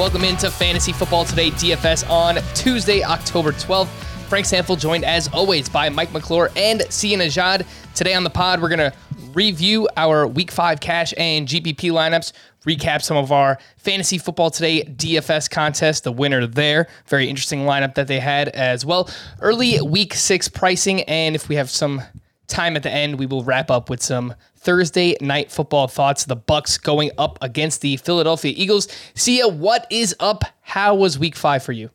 Welcome into Fantasy Football Today DFS on Tuesday, October 12th. Frank Stampfl joined as always by Mike McClure and Sia Nejad. Today on the pod, we're going to review our week five cash and GPP lineups, recap some of our fantasy football today DFS contest, the winner there. Very interesting lineup that they had as well. Early week six pricing, and if we have some time at the end, we will wrap up with some Thursday night football thoughts. The Bucs going up against the Philadelphia Eagles. Sia, what is up? How was week five for you?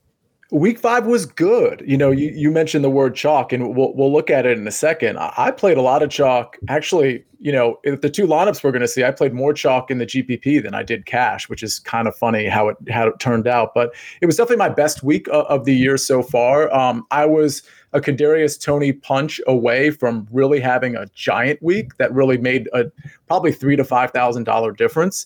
Week five was good. You know, you, you mentioned the word chalk, and we'll, we'll look at it in a second. I played a lot of chalk. Actually, you know, the two lineups we're going to see, I played more chalk in the GPP than I did cash, which is kind of funny how it how it turned out. But it was definitely my best week of, of the year so far. Um, I was a Kadarius Toney punch away from really having a giant week that really made a probably three to five thousand dollar difference.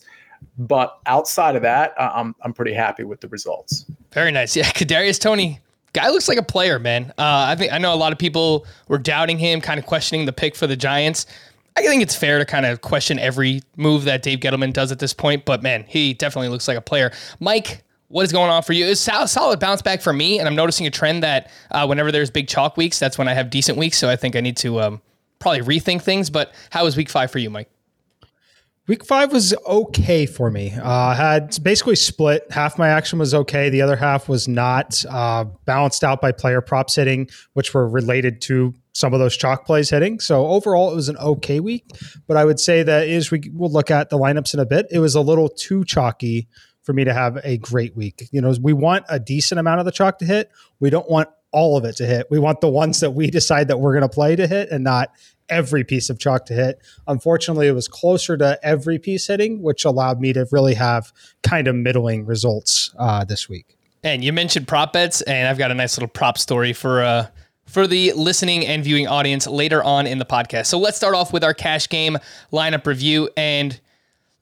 But outside of that, I'm I'm pretty happy with the results. Very nice. Yeah, Kadarius Toney guy looks like a player, man. Uh, I think I know a lot of people were doubting him, kind of questioning the pick for the Giants. I think it's fair to kind of question every move that Dave Gettleman does at this point, but man, he definitely looks like a player. Mike, what is going on for you? It's a solid bounce back for me, and I'm noticing a trend that uh, whenever there's big chalk weeks, that's when I have decent weeks. So I think I need to um, probably rethink things. But how was week five for you, Mike? Week five was okay for me. Uh, had basically split. Half my action was okay. The other half was not uh, balanced out by player props hitting, which were related to some of those chalk plays hitting. So overall, it was an okay week. But I would say that is we will look at the lineups in a bit. It was a little too chalky for me to have a great week. You know, we want a decent amount of the chalk to hit. We don't want all of it to hit. We want the ones that we decide that we're going to play to hit and not every piece of chalk to hit. Unfortunately, it was closer to every piece hitting, which allowed me to really have kind of middling results uh, this week. And you mentioned prop bets, and I've got a nice little prop story for uh, for the listening and viewing audience later on in the podcast. So let's start off with our cash game lineup review. And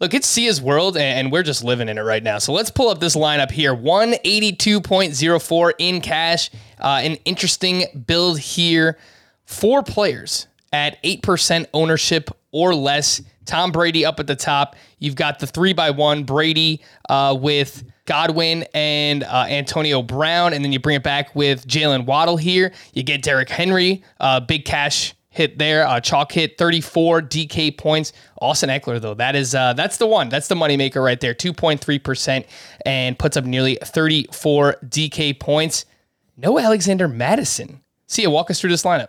look, it's Sia's world, and we're just living in it right now. So let's pull up this lineup here 182.04 in cash. Uh, an interesting build here. Four players at 8% ownership or less. Tom Brady up at the top. You've got the three by one Brady uh, with Godwin and uh, Antonio Brown, and then you bring it back with Jalen Waddle here. You get Derrick Henry, uh, big cash hit there, uh, chalk hit, 34 DK points. Austin Ekeler though, that is uh, that's the one, that's the moneymaker right there, 2.3 percent, and puts up nearly 34 DK points. No Alexander Mattison. Sia you walk us through this lineup.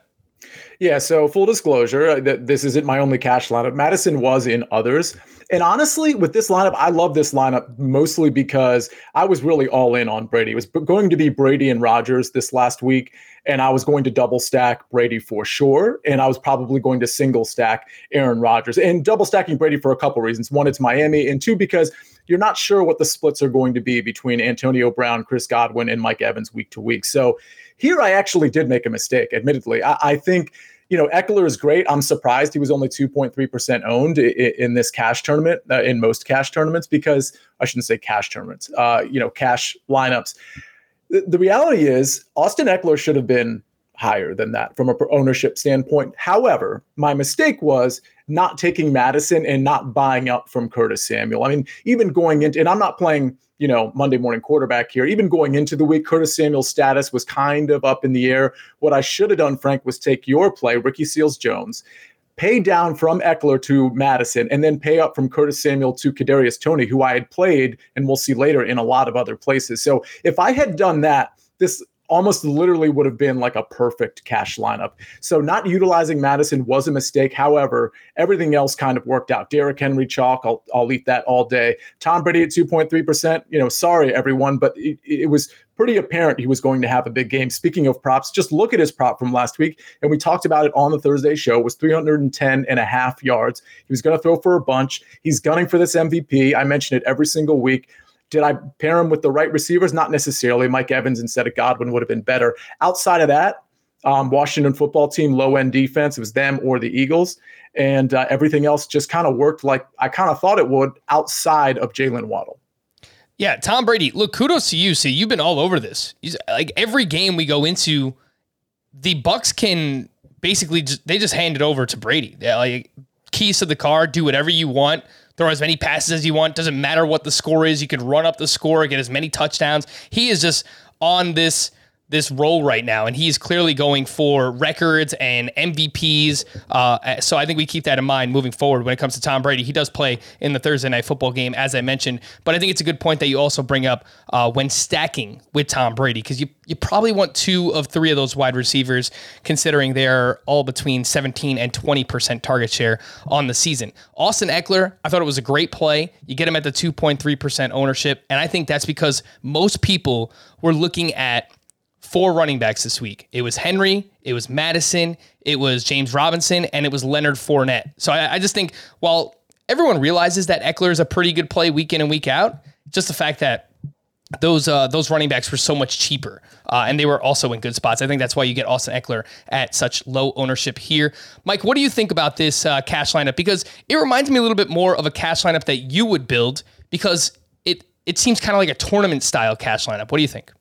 Yeah, so full disclosure, uh, that this isn't my only cash lineup. Mattison was in others. And honestly, with this lineup, I love this lineup mostly because I was really all in on Brady. It was going to be Brady and Rodgers this last week, and I was going to double stack Brady for sure. And I was probably going to single stack Aaron Rodgers and double stacking Brady for a couple reasons. One, it's Miami, and two, because you're not sure what the splits are going to be between Antonio Brown, Chris Godwin, and Mike Evans week to week. So here I actually did make a mistake, admittedly. I, I think you know, Ekeler is great. I'm surprised he was only 2.3% owned in, in this cash tournament, uh, in most cash tournaments, because I shouldn't say cash tournaments, uh, you know, cash lineups. The, reality is, Austin Ekeler should have been higher than that from a ownership standpoint. However, my mistake was not taking Mattison and not buying up from Curtis Samuel. I mean, even going into, and I'm not playing, you know, Monday morning quarterback here, even going into the week, Curtis Samuel's status was kind of up in the air. What I should have done, Frank, was take your play, Ricky Seals Jones, pay down from Ekeler to Mattison, and then pay up from Curtis Samuel to Kadarius Toney, who I had played, and we'll see later in a lot of other places. So if I had done that, this almost literally would have been like a perfect cash lineup. So not utilizing Mattison was a mistake. However, everything else kind of worked out. Derrick Henry chalk, I'll, I'll eat that all day. Tom Brady at 2.3%. You know, sorry everyone, but it, it was pretty apparent he was going to have a big game. Speaking of props, just look at his prop from last week. And we talked about it on the Thursday show. It was 310 and a half yards. He was going to throw for a bunch. He's gunning for this MVP. I mention it every single week. Did I pair him with the right receivers? Not necessarily. Mike Evans instead of Godwin would have been better. Outside of that, um, Washington football team, low end defense. It was them or the Eagles. And uh, everything else just kind of worked like I kind of thought it would outside of Jalen Waddle. Yeah, Tom Brady. Look, kudos to you. Sia, you've been all over this. He's, like every game we go into, the Bucs can basically just, they just hand it over to Brady. Like keys to the car, do whatever you want throw as many passes as you want. Doesn't matter what the score is. You can run up the score, get as many touchdowns. He is just on this this role right now, and he's clearly going for records and MVPs. Uh, so I think we keep that in mind moving forward when it comes to Tom Brady. He does play in the Thursday night football game, as I mentioned, but I think it's a good point that you also bring up uh, when stacking with Tom Brady because you you probably want two of three of those wide receivers, considering they're all between 17 and 20 percent target share on the season. Austin Ekeler, I thought it was a great play. You get him at the 2.3 percent ownership, and I think that's because most people were looking at four running backs this week. It was Henry, it was Mattison, it was James Robinson, and it was Leonard Fournette. So I, I just think while everyone realizes that Ekeler is a pretty good play week in and week out, just the fact that those uh, those running backs were so much cheaper, uh, and they were also in good spots. I think that's why you get Austin Ekeler at such low ownership here. Mike, what do you think about this uh, cash lineup? Because it reminds me a little bit more of a cash lineup that you would build because it it seems kind of like a tournament style cash lineup. What do you think?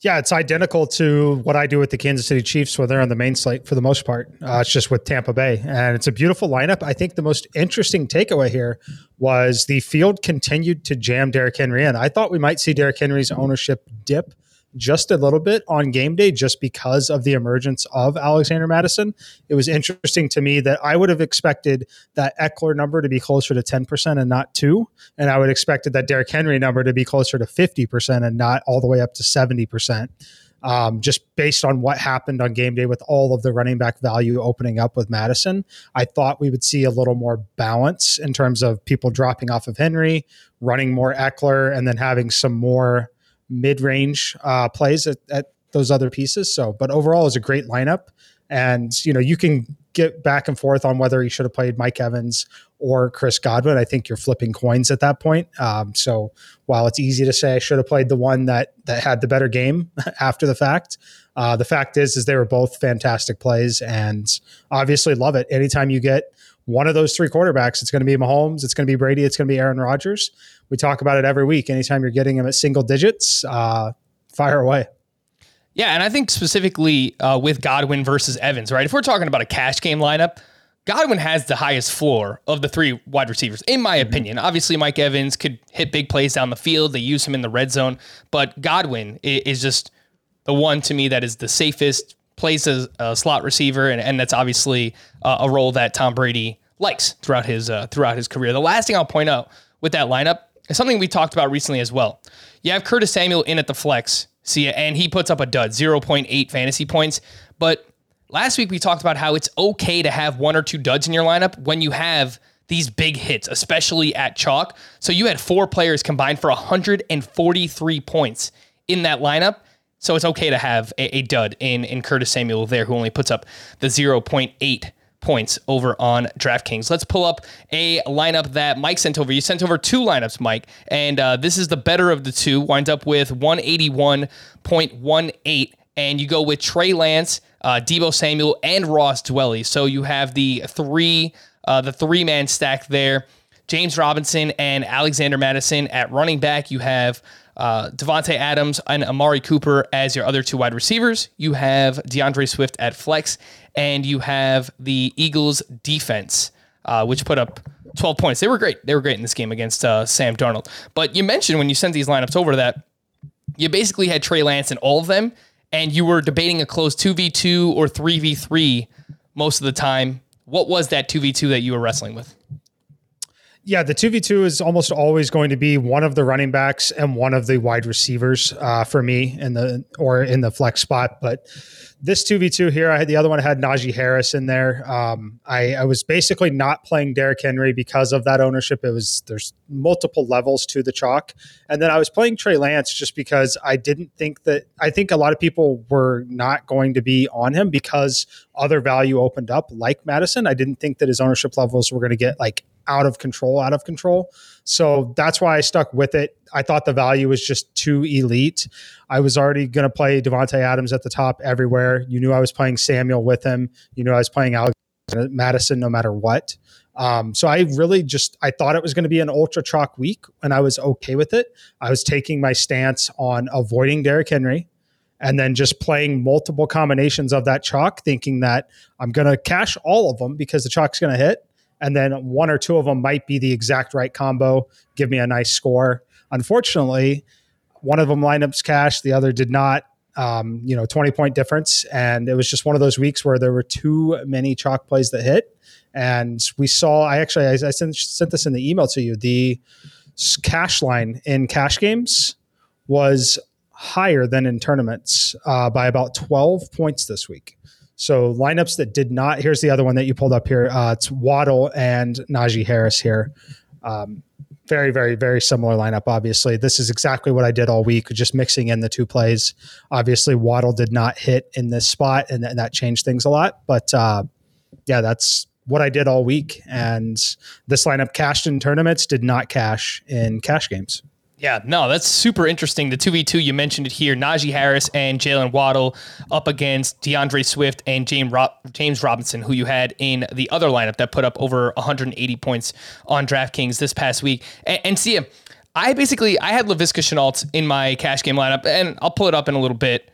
Yeah, it's identical to what I do with the Kansas City Chiefs when they're on the main slate for the most part. Uh, it's just with Tampa Bay. And it's a beautiful lineup. I think the most interesting takeaway here was the field continued to jam Derrick Henry in. I thought we might see Derrick Henry's ownership dip just a little bit on game day just because of the emergence of Alexander Mattison. It was interesting to me that I would have expected that Ekeler number to be closer to 10% and not 2 and I would expected that Derrick Henry number to be closer to 50% and not all the way up to 70%. Um, just based on what happened on game day with all of the running back value opening up with Mattison, I thought we would see a little more balance in terms of people dropping off of Henry, running more Ekeler, and then having some more mid range uh, plays at, at those other pieces. So, but overall, is a great lineup. And you know, you can get back and forth on whether he should have played Mike Evans or Chris Godwin. I think you're flipping coins at that point. Um, so while it's easy to say I should have played the one that that had the better game after the fact, uh, the fact is is they were both fantastic plays, and obviously love it. Anytime you get one of those three quarterbacks, it's going to be Mahomes, it's going to be Brady, it's going to be Aaron Rodgers we talk about it every week. Anytime you're getting them at single digits, uh, fire away. Yeah, and I think specifically uh, with Godwin versus Evans, right? If we're talking about a cash game lineup, Godwin has the highest floor of the three wide receivers, in my mm-hmm. opinion. Obviously, Mike Evans could hit big plays down the field. They use him in the red zone, but Godwin is just the one to me that is the safest, plays as a slot receiver, and, and that's obviously uh, a role that Tom Brady likes throughout his uh, throughout his career. The last thing I'll point out with that lineup is something we talked about recently as well. You have Curtis Samuel in at the flex, see, and he puts up a dud, 0.8 fantasy points. But last week we talked about how it's okay to have one or two duds in your lineup when you have these big hits, especially at chalk. So you had four players combined for 143 points in that lineup. So it's okay to have a, a dud in, in Curtis Samuel there, who only puts up the 0.8 points over on DraftKings. Let's pull up a lineup that Mike sent over. You sent over two lineups, Mike, and uh, this is the better of the two. Winds up with 181.18, and you go with Trey Lance, uh, Deebo Samuel, and Ross Dwelley. So you have the three, uh, the three man stack there. James Robinson and Alexander Mattison at running back. You have uh, Davante Adams and Amari Cooper as your other two wide receivers. You have D'Andre Swift at flex, and you have the Eagles defense, uh, which put up 12 points. They were great. They were great in this game against uh, Sam Darnold. But you mentioned when you sent these lineups over that you basically had Trey Lance in all of them, and you were debating a close 2v2 or 3v3 most of the time. What was that 2v2 that you were wrestling with? Yeah, the 2v2 is almost always going to be one of the running backs and one of the wide receivers uh, for me in the or in the flex spot. But this 2v2 here, I had the other one had Najee Harris in there. Um, I, I, was basically not playing Derrick Henry because of that ownership. It was there's multiple levels to the chalk. And then I was playing Trey Lance just because I didn't think that I think a lot of people were not going to be on him because other value opened up, like Mattison. I didn't think that his ownership levels were going to get like out of control, out of control. So that's why I stuck with it. I thought the value was just too elite. I was already going to play Davante Adams at the top everywhere. You knew I was playing Samuel with him. You knew I was playing Alex Mattison no matter what. Um, so I really just I thought it was going to be an ultra chalk week, and I was okay with it. I was taking my stance on avoiding Derrick Henry, and then just playing multiple combinations of that chalk, thinking that I'm going to cash all of them because the chalk's going to hit and then one or two of them might be the exact right combo, give me a nice score. Unfortunately, one of them lineups cash, the other did not. Um, you know, 20 point difference. And it was just one of those weeks where there were too many chalk plays that hit. And we saw, I actually, I, I sent, sent this in the email to you. The cash line in cash games was higher than in tournaments uh, by about 12 points this week. So lineups that did not. Here's the other one that you pulled up here. Uh, it's Waddle and Najee Harris here. Um, very, very, very similar lineup. Obviously, this is exactly what I did all week, just mixing in the two plays. Obviously, Waddle did not hit in this spot, and, th- and that changed things a lot. But uh, yeah, that's what I did all week. And this lineup cashed in tournaments, did not cash in cash games. Yeah, no, that's super interesting. The 2v2, you mentioned it here. Najee Harris and Jalen Waddle up against D'Andre Swift and James, James Robinson, who you had in the other lineup that put up over 180 points on DraftKings this past week. And, and see, I basically, I had Laviska Shenault in my cash game lineup, and I'll pull it up in a little bit.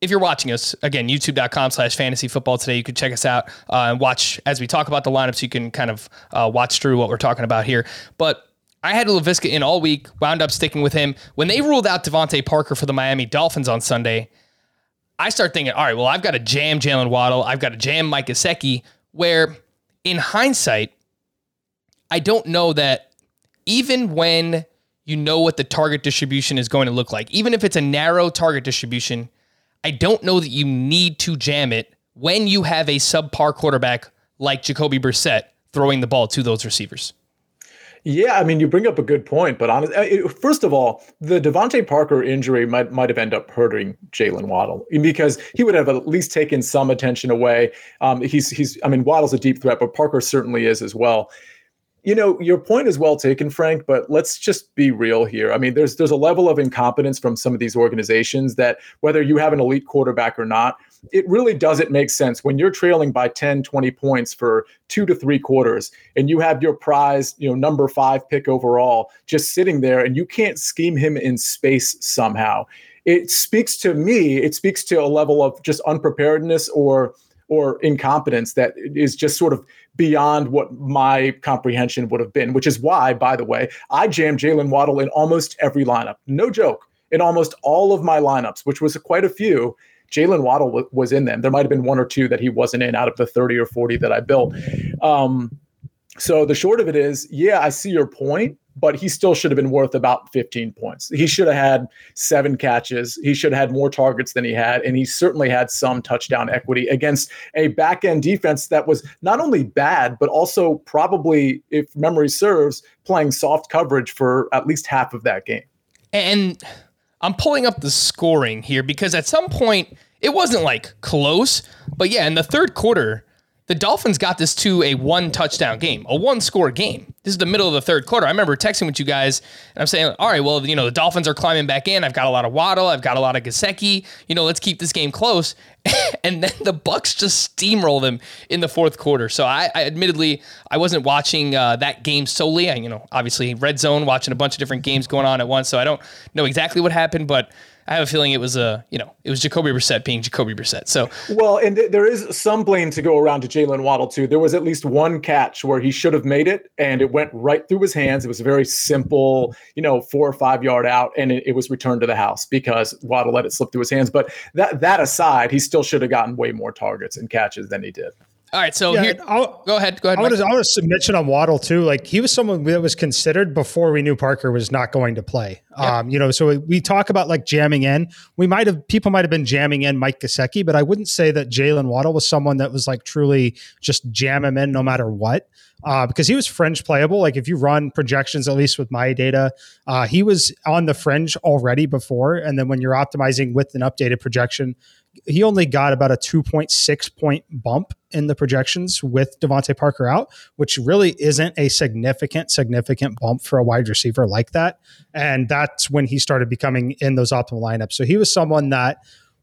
If you're watching us, again, youtube.com slash fantasy football today, you can check us out uh, and watch as we talk about the lineups. You can kind of uh, watch through what we're talking about here. But I had Laviska in all week, wound up sticking with him. When they ruled out DeVante Parker for the Miami Dolphins on Sunday, I start thinking, all right, well, I've got to jam Jalen Waddle. I've got to jam Mike Gesicki, where in hindsight, I don't know that even when you know what the target distribution is going to look like, even if it's a narrow target distribution, I don't know that you need to jam it when you have a subpar quarterback like Jacoby Brissett throwing the ball to those receivers. Yeah, I mean, you bring up a good point, but honestly, uh, first of all, the DeVante Parker injury might might have ended up hurting Jalen Waddle because he would have at least taken some attention away. Um, he's he's, I mean, Waddle's a deep threat, but Parker certainly is as well. You know, your point is well taken, Frank, but let's just be real here. I mean, there's there's a level of incompetence from some of these organizations that whether you have an elite quarterback or not, it really doesn't make sense when you're trailing by 10, 20 points for two to three quarters and you have your prize, you know, number five pick overall just sitting there and you can't scheme him in space somehow. It speaks to me, it speaks to a level of just unpreparedness or or incompetence that is just sort of beyond what my comprehension would have been, which is why, by the way, I jammed Jalen Waddle in almost every lineup. No joke. In almost all of my lineups, which was quite a few, Jalen Waddle w- was in them. There might have been one or two that he wasn't in out of the 30 or 40 that I built. Um, so the short of it is, yeah, I see your point, but he still should have been worth about 15 points. He should have had seven catches. He should have had more targets than he had. And he certainly had some touchdown equity against a back end defense that was not only bad, but also probably, if memory serves, playing soft coverage for at least half of that game. And I'm pulling up the scoring here because at some point it wasn't like close, but yeah, in the third quarter, the Dolphins got this to a one touchdown game, a one score game. This is the middle of the third quarter. I remember texting with you guys, and I'm saying, all right, well, you know, the Dolphins are climbing back in. I've got a lot of Waddle, I've got a lot of Gesicki. You know, let's keep this game close. and then the Bucs just steamroll them in the fourth quarter. So I, I admittedly, I wasn't watching uh, that game solely. I, you know, obviously red zone, watching a bunch of different games going on at once. So I don't know exactly what happened, but I have a feeling it was a you know it was Jacoby Brissett being Jacoby Brissett. So well, and th- there is some blame to go around to Jalen Waddle too. There was at least one catch where he should have made it, and it went right through his hands. It was a very simple, you know, four or five yard out, and it, it was returned to the house because Waddle let it slip through his hands. But that that aside, he still should have gotten way more targets and catches than he did. All right, so yeah, here, I'll, go ahead. Go ahead. I want, to, I want to submit on Waddle too. Like he was someone that was considered before we knew Parker was not going to play. Yeah. Um, you know, so we, we, talk about like jamming in. We might have people might have been jamming in Mike Gesicki, but I wouldn't say that Jalen Waddle was someone that was like truly just jam him in no matter what. Uh, because he was fringe playable. Like if you run projections, at least with my data, uh, he was on the fringe already before, and then when you're optimizing with an updated projection, he only got about a 2.6 point bump in the projections with DeVante Parker out, which really isn't a significant, significant bump for a wide receiver like that. And that's when he started becoming in those optimal lineups. So he was someone that,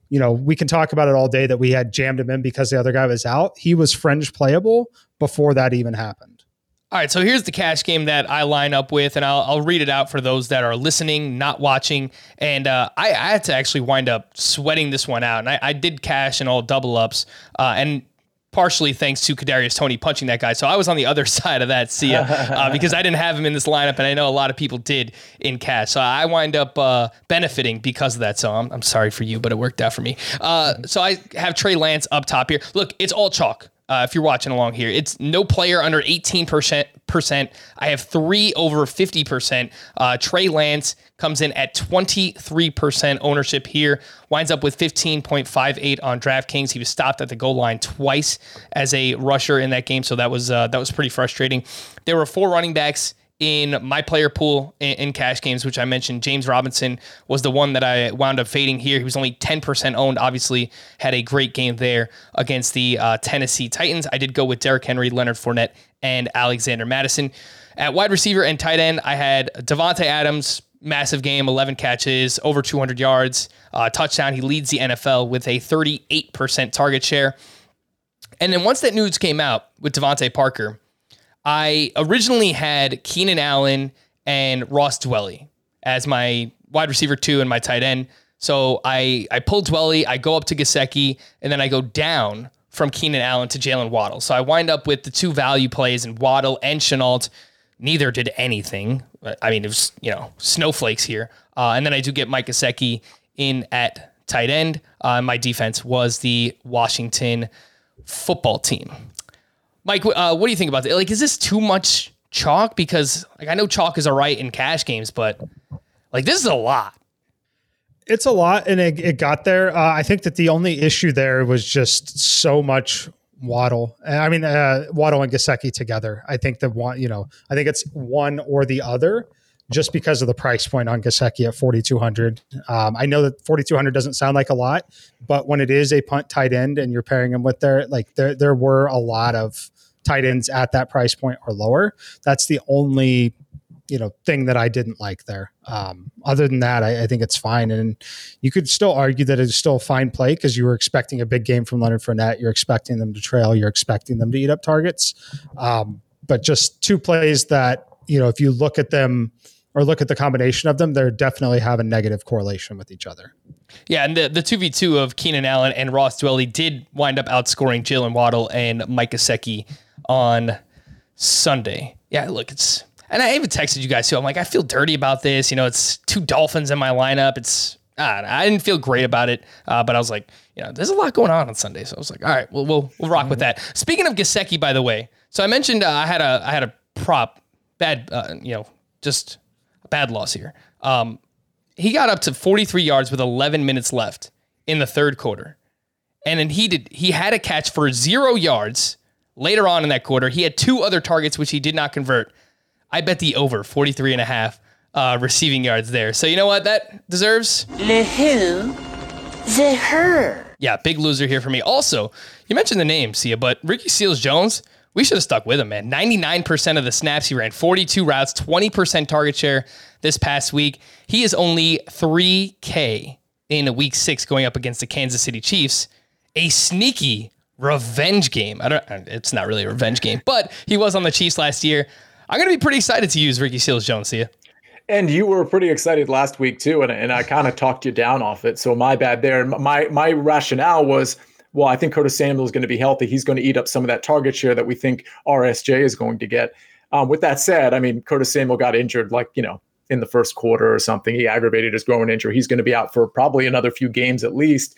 you know, we can talk about it all day that we had jammed him in because the other guy was out. He was fringe playable before that even happened. All right, so here's the cash game that I line up with, and I'll, I'll read it out for those that are listening, not watching. And uh, I, I, had to actually wind up sweating this one out, and I, I did cash and all double ups, uh, and partially thanks to Kadarius Toney punching that guy. So I was on the other side of that, ya, uh, because I didn't have him in this lineup, and I know a lot of people did in cash. So I wind up uh, benefiting because of that. So I'm, I'm sorry for you, but it worked out for me. Uh, so I have Trey Lance up top here. Look, it's all chalk. Uh, if you're watching along here, it's no player under 18%. Percent. I have three over 50%. Uh, Trey Lance comes in at 23% ownership here, winds up with 15.58 on DraftKings. He was stopped at the goal line twice as a rusher in that game, so that was uh, that was pretty frustrating. There were four running backs in my player pool in, cash games, which I mentioned, James Robinson was the one that I wound up fading here. He was only 10% owned, obviously had a great game there against the uh, Tennessee Titans. I did go with Derrick Henry, Leonard Fournette, and Alexander Mattison. At wide receiver and tight end, I had Davante Adams, massive game, 11 catches, over 200 yards, uh, touchdown. He leads the NFL with a 38% target share. And then once that news came out with DeVante Parker, I originally had Keenan Allen and Ross Dwelley as my wide receiver two and my tight end. So I I pull Dwelley, I go up to Gesicki, and then I go down from Keenan Allen to Jalen Waddle. So I wind up with the two value plays in Waddle and Shenault. Neither did anything. I mean, it was, you know, snowflakes here. Uh, and then I do get Mike Gesicki in at tight end. Uh, my defense was the Washington football team. Mike, uh, what do you think about that? Like, is this too much chalk? Because like I know chalk is all right in cash games, but like this is a lot. It's a lot, and it, it got there. Uh, I think that the only issue there was just so much Waddle. I mean, uh, Waddle and Gesicki together. I think that one, you know, I think it's one or the other, just because of the price point on Gesicki at forty two hundred. Um, I know that forty two hundred doesn't sound like a lot, but when it is a punt tight end and you're pairing him with there, like there there were a lot of tight ends at that price point or lower. That's the only you know thing that I didn't like there. Um, other than that, I, I, think it's fine, and you could still argue that it's still a fine play because you were expecting a big game from Leonard Fournette. You're expecting them to trail. You're expecting them to eat up targets. Um, but just two plays that you know, if you look at them or look at the combination of them, they definitely have a negative correlation with each other. Yeah, and the the two v two of Keenan Allen and Ross Dwelley did wind up outscoring Jalen Waddle and Mike Gesicki on Sunday. Yeah, look, it's and I even texted you guys too. I'm like, I feel dirty about this. You know, it's two Dolphins in my lineup. It's I, I didn't feel great about it, uh, but I was like, you know, there's a lot going on on Sunday, so I was like, all right, well, we'll we'll rock mm-hmm. with that. Speaking of Gesicki, by the way, so I mentioned uh, I had a I had a prop bad, uh, you know, just a bad loss here. Um, he got up to 43 yards with 11 minutes left in the third quarter, and then he did he had a catch for zero yards later on in that quarter. He had two other targets which he did not convert. I bet the over 43 and a half uh, receiving yards there. So you know what that deserves? Le who? The her. Yeah, big loser here for me. Also, you mentioned the name, Sia, but Ricky Seals Jones, we should have stuck with him, man. 99% of the snaps he ran, 42 routes, 20% target share this past week. He is only 3K in week six going up against the Kansas City Chiefs. A sneaky revenge game. I don't it's not really a revenge game, but he was on the Chiefs last year. I'm going to be pretty excited to use Ricky Seals Jones here. And you were pretty excited last week too, and, and I kind of talked you down off it. So my bad there. My my rationale was, well, I think Curtis Samuel is going to be healthy. He's going to eat up some of that target share that we think RSJ is going to get. Um, with that said, I mean Curtis Samuel got injured like you know in the first quarter or something. He aggravated his growing injury. He's going to be out for probably another few games at least.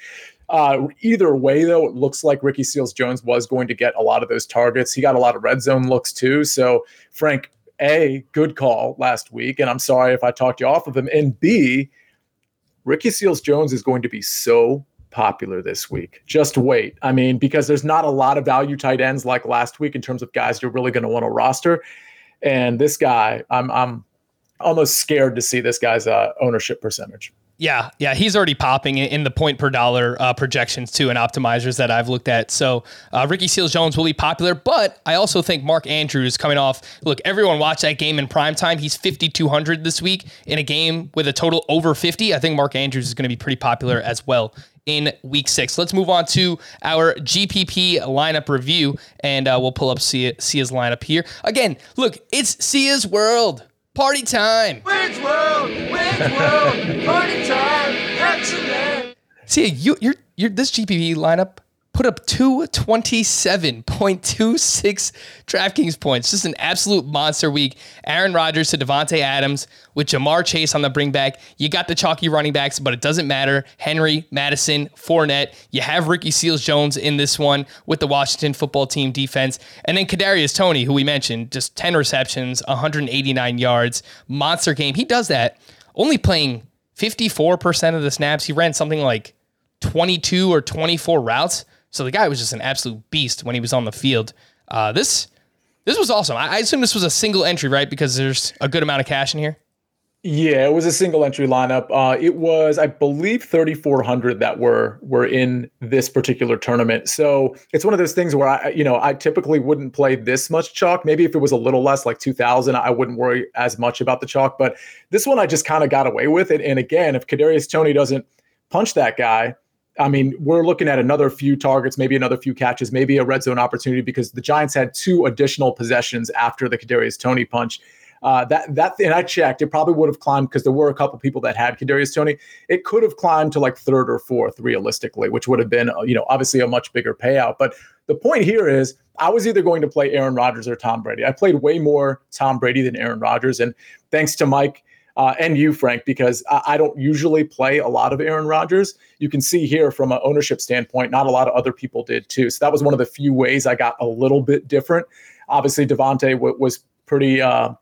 Uh, either way, though, it looks like Ricky Seals Jones was going to get a lot of those targets. He got a lot of red zone looks too. So, Frank, A, good call last week. And I'm sorry if I talked you off of him. And B, Ricky Seals Jones is going to be so popular this week. Just wait. I mean, because there's not a lot of value tight ends like last week in terms of guys you're really going to want to roster. And this guy, I'm, I'm almost scared to see this guy's uh, ownership percentage. Yeah, yeah, he's already popping in the point per dollar uh, projections too, and optimizers that I've looked at. So uh, Ricky Seals Jones will be popular, but I also think Mark Andrews coming off. Look, everyone watched that game in prime time. He's fifty two hundred this week in a game with a total over fifty. I think Mark Andrews is going to be pretty popular as well in week six. Let's move on to our GPP lineup review, and uh, we'll pull up Sia, Sia's lineup here. Again, look, it's Sia's world. Party time. World, World, party time. Sia, you, you're, you're this GPP lineup put up 227.26 DraftKings points. Just an absolute monster week. Aaron Rodgers to Davante Adams with Ja'Marr Chase on the bring back. You got the chalky running backs, but it doesn't matter. Henry, Mattison, Fournette. You have Ricky Seals Jones in this one with the Washington football team defense. And then Kadarius Toney, who we mentioned, just 10 receptions, 189 yards, monster game. He does that only playing 54% of the snaps. He ran something like 22 or 24 routes. So the guy was just an absolute beast when he was on the field. Uh, this this was awesome. I, I assume this was a single entry, right? Because there's a good amount of cash in here. Yeah, it was a single entry lineup. Uh, it was, I believe, 3,400 that were were in this particular tournament. So it's one of those things where I, you know, I typically wouldn't play this much chalk. Maybe if it was a little less, like 2,000, I wouldn't worry as much about the chalk. But this one, I just kind of got away with it. And again, if Kadarius Toney doesn't punch that guy, I mean, we're looking at another few targets, maybe another few catches, maybe a red zone opportunity because the Giants had two additional possessions after the Kadarius Toney punch. Uh, that that and I checked, it probably would have climbed because there were a couple people that had Kadarius Toney. It could have climbed to like third or fourth realistically, which would have been uh, you know obviously a much bigger payout. But the point here is, I was either going to play Aaron Rodgers or Tom Brady. I played way more Tom Brady than Aaron Rodgers, and thanks to Mike. Uh, and you, Frank, because I, I don't usually play a lot of Aaron Rodgers. You can see here from an ownership standpoint, not a lot of other people did too. So that was one of the few ways I got a little bit different. Obviously, Davante w- was pretty uh,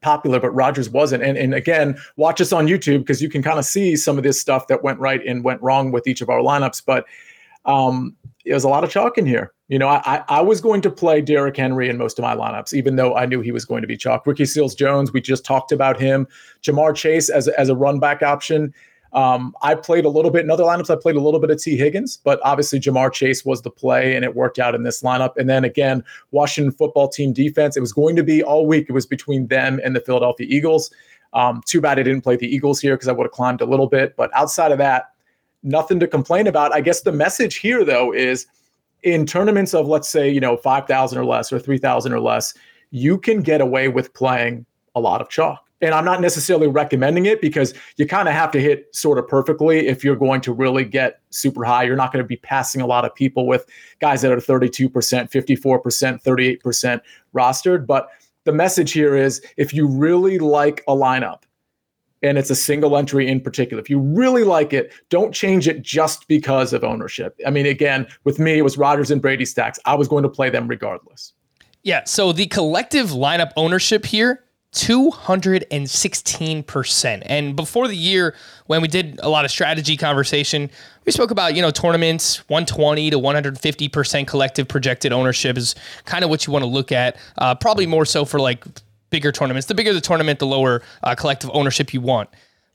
popular, but Rodgers wasn't. And, and again, watch us on YouTube because you can kind of see some of this stuff that went right and went wrong with each of our lineups. But um, was a lot of chalk in here. You know, I, I was going to play Derrick Henry in most of my lineups, even though I knew he was going to be chalk. Ricky Seals Jones, we just talked about him. Ja'Marr Chase as, as a run back option. Um, I played a little bit in other lineups. I played a little bit of Tee Higgins, but obviously Ja'Marr Chase was the play, and it worked out in this lineup. And then again, Washington football team defense. It was going to be all week. It was between them and the Philadelphia Eagles. Um, too bad I didn't play the Eagles here because I would have climbed a little bit. But outside of that, nothing to complain about. I guess the message here though is in tournaments of let's say you know five thousand or less or three thousand or less, you can get away with playing a lot of chalk and I'm not necessarily recommending it because you kind of have to hit sort of perfectly if you're going to really get super high. You're not going to be passing a lot of people with guys that are 32%, 54%, 38% rostered. But the message here is if you really like a lineup, and it's a single entry in particular. If you really like it, don't change it just because of ownership. I mean, again, with me, it was Rodgers and Brady stacks. I was going to play them regardless. Yeah. So the collective lineup ownership here 216%. And before the year, when we did a lot of strategy conversation, we spoke about, you know, tournaments, 120 to 150% collective projected ownership is kind of what you want to look at. Uh, probably more so for like bigger tournaments. The bigger the tournament, the lower uh, collective ownership you want.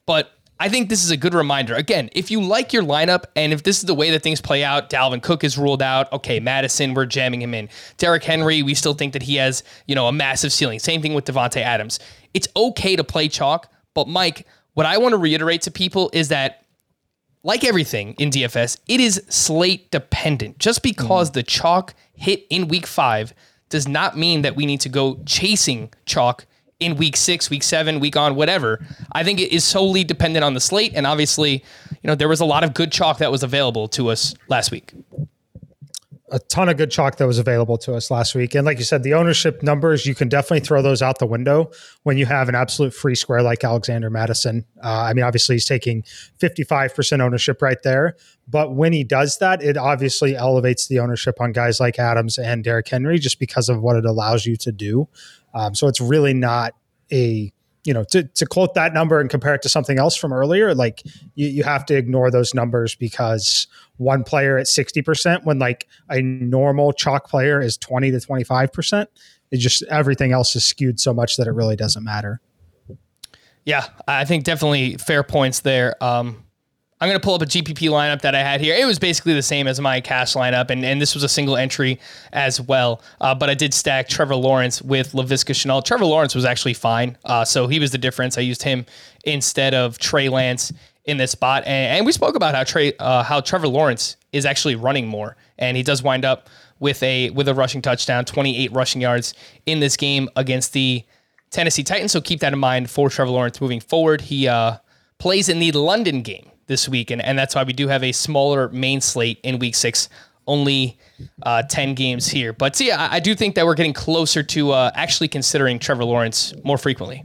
But I think this is a good reminder. Again, if you like your lineup and if this is the way that things play out, Dalvin Cook is ruled out. Okay, Mattison, we're jamming him in. Derrick Henry, we still think that he has, you know, a massive ceiling. Same thing with Davante Adams. It's okay to play chalk, but Mike, what I want to reiterate to people is that like everything in DFS, it is slate dependent. Just because mm. the chalk hit in week 5 does not mean that we need to go chasing chalk in week six, week seven, week on, whatever. I think it is solely dependent on the slate. And obviously, you know, there was a lot of good chalk that was available to us last week. A ton of good chalk that was available to us last week. And like you said, the ownership numbers, you can definitely throw those out the window when you have an absolute free square like Alexander Mattison. Uh, I mean, obviously, he's taking 55% ownership right there. But when he does that, it obviously elevates the ownership on guys like Adams and Derrick Henry just because of what it allows you to do. Um, so it's really not a you know to, to quote that number and compare it to something else from earlier like you, you have to ignore those numbers because one player at 60% when like a normal chalk player is 20 to 25% it just everything else is skewed so much that it really doesn't matter. Yeah i think definitely fair points there. Um, I'm going to pull up a GPP lineup that I had here. It was basically the same as my cash lineup, and, and this was a single entry as well. Uh, but I did stack Trevor Lawrence with Laviska Shenault. Trevor Lawrence was actually fine, uh, so he was the difference. I used him instead of Trey Lance in this spot, and, and we spoke about how Trey, uh, how Trevor Lawrence is actually running more, and he does wind up with a with a rushing touchdown, 28 rushing yards in this game against the Tennessee Titans. So keep that in mind for Trevor Lawrence moving forward. He uh, plays in the London game this week, and, and that's why we do have a smaller main slate in week six only uh, 10 games here. But see, I, I, do think that we're getting closer to uh, actually considering Trevor Lawrence more frequently.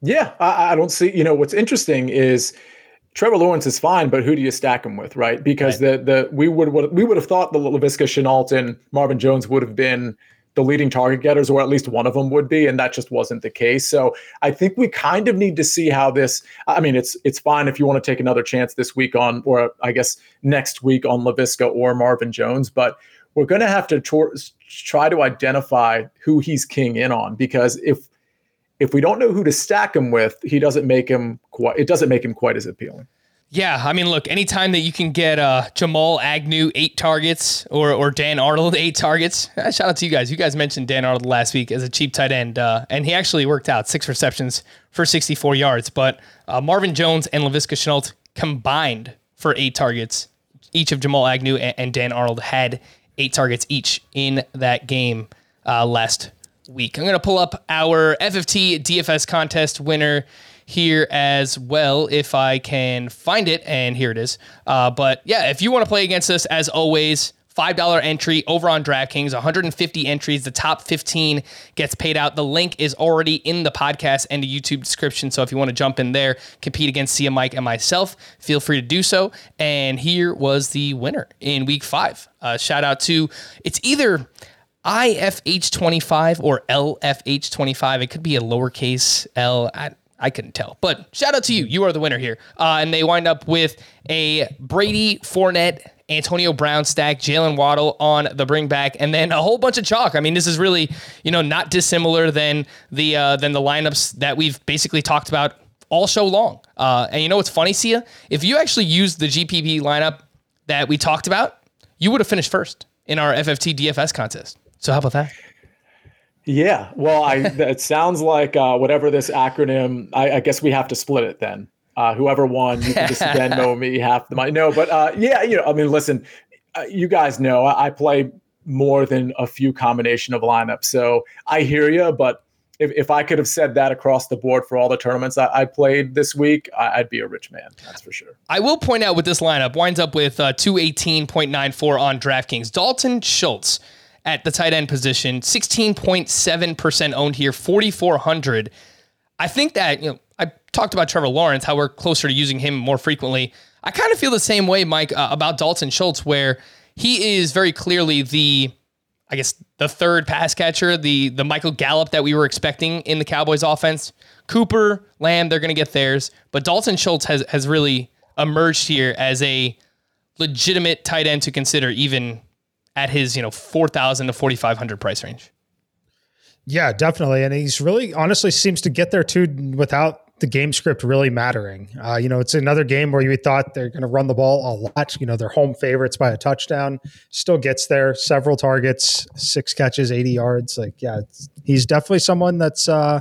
Yeah, I, I, don't see. You know, what's interesting is Trevor Lawrence is fine, but who do you stack him with, right? Because right. the the we would we would have thought the Laviska Shenault and Marvin Jones would have been the leading target getters, or at least one of them would be, and that just wasn't the case. So I think we kind of need to see how this. I mean, it's it's fine if you want to take another chance this week on, or I guess next week on Laviska or Marvin Jones, but we're going to have to tor- try to identify who he's king in on because if if we don't know who to stack him with, he doesn't make him quite. It doesn't make him quite as appealing. Yeah, I mean, look, anytime that you can get uh, Jamal Agnew eight targets or or Dan Arnold eight targets, uh, shout out to you guys. You guys mentioned Dan Arnold last week as a cheap tight end, uh, and he actually worked out six receptions for 64 yards. But uh, Marvin Jones and Laviska Shenault combined for eight targets. Each of Jamal Agnew and, and Dan Arnold had eight targets each in that game uh, last week. I'm going to pull up our FFT DFS contest winner here as well if I can find it. And here it is. Uh, but yeah, if you want to play against us, as always, $5 entry over on DraftKings, 150 entries. The top 15 gets paid out. The link is already in the podcast and the YouTube description. So if you want to jump in there, compete against Sia Mike and myself, feel free to do so. And here was the winner in week five. Uh, shout out to, it's either IFH25 or LFH25. It could be a lowercase L. I, I couldn't tell. But shout out to you. You are the winner here. Uh, and they wind up with a Brady, Fournette, Antonio Brown stack, Jalen Waddle on the bring back, and then a whole bunch of chalk. I mean, this is really, you know, not dissimilar than the uh, than the lineups that we've basically talked about all show long. Uh, and you know what's funny, Sia? If you actually used the GPP lineup that we talked about, you would have finished first in our FFT DFS contest. So how about that? Yeah, well, I it sounds like uh, whatever this acronym. I, I, guess we have to split it then. Uh, whoever won, you can just Venmo me half the money. No, but uh, yeah, you know, I mean, listen, uh, you guys know I, I, play more than a few combination of lineups, so I hear you. But if, if I could have said that across the board for all the tournaments I, I played this week, I, would be a rich man. That's for sure. I will point out with this lineup winds up with uh, two eighteen point nine four on DraftKings. Dalton Schultz at the tight end position, 16.7% owned here, 4,400. I think that, you know, I talked about Trevor Lawrence, how we're closer to using him more frequently. I kind of feel the same way, Mike, uh, about Dalton Schultz, where he is very clearly the, I guess, the third pass catcher, the the Michael Gallup that we were expecting in the Cowboys offense. Cooper, Lamb, they're going to get theirs, but Dalton Schultz has has really emerged here as a legitimate tight end to consider, even at his you know four thousand to forty five hundred price range. Yeah, definitely, and he's really honestly seems to get there too without the game script really mattering. Uh, you know, it's another game where you thought they're going to run the ball a lot. You know, they're home favorites by a touchdown. Still gets there, several targets, six catches, eighty yards. Like, yeah, he's definitely someone that's. Uh,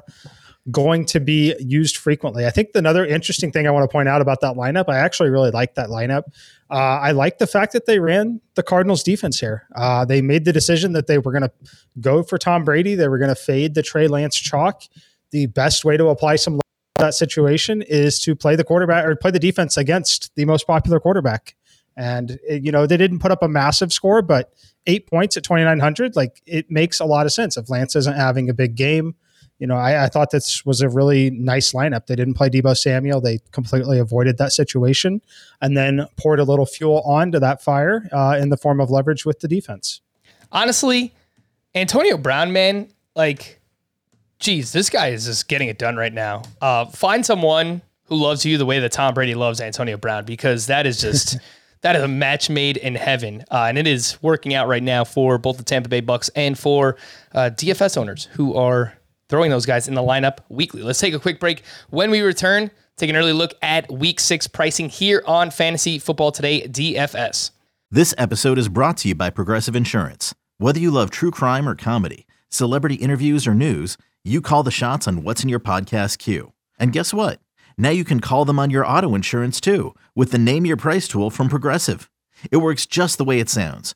going to be used frequently. I think another interesting thing I want to point out about that lineup, I actually really like that lineup. Uh, I like the fact that they ran the Cardinals defense here. Uh, they made the decision that they were going to go for Tom Brady. They were going to fade the Trey Lance chalk. The best way to apply some that situation is to play the quarterback or play the defense against the most popular quarterback. And it, you know they didn't put up a massive score, but eight points at twenty nine hundred, like it makes a lot of sense. If Lance isn't having a big game, you know, I, I, thought this was a really nice lineup. They didn't play Deebo Samuel. They completely avoided that situation and then poured a little fuel onto that fire uh, in the form of leverage with the defense. Honestly, Antonio Brown, man, like, geez, this guy is just getting it done right now. Uh, find someone who loves you the way that Tom Brady loves Antonio Brown because that is just. that is a match made in heaven, uh, and it is working out right now for both the Tampa Bay Bucs and for uh, DFS owners who are throwing those guys in the lineup weekly. Let's take a quick break. When we return, take an early look at week six pricing here on Fantasy Football Today DFS. This episode is brought to you by Progressive Insurance. Whether you love true crime or comedy, celebrity interviews or news, you call the shots on what's in your podcast queue. And guess what? Now you can call them on your auto insurance too with the Name Your Price tool from Progressive. It works just the way it sounds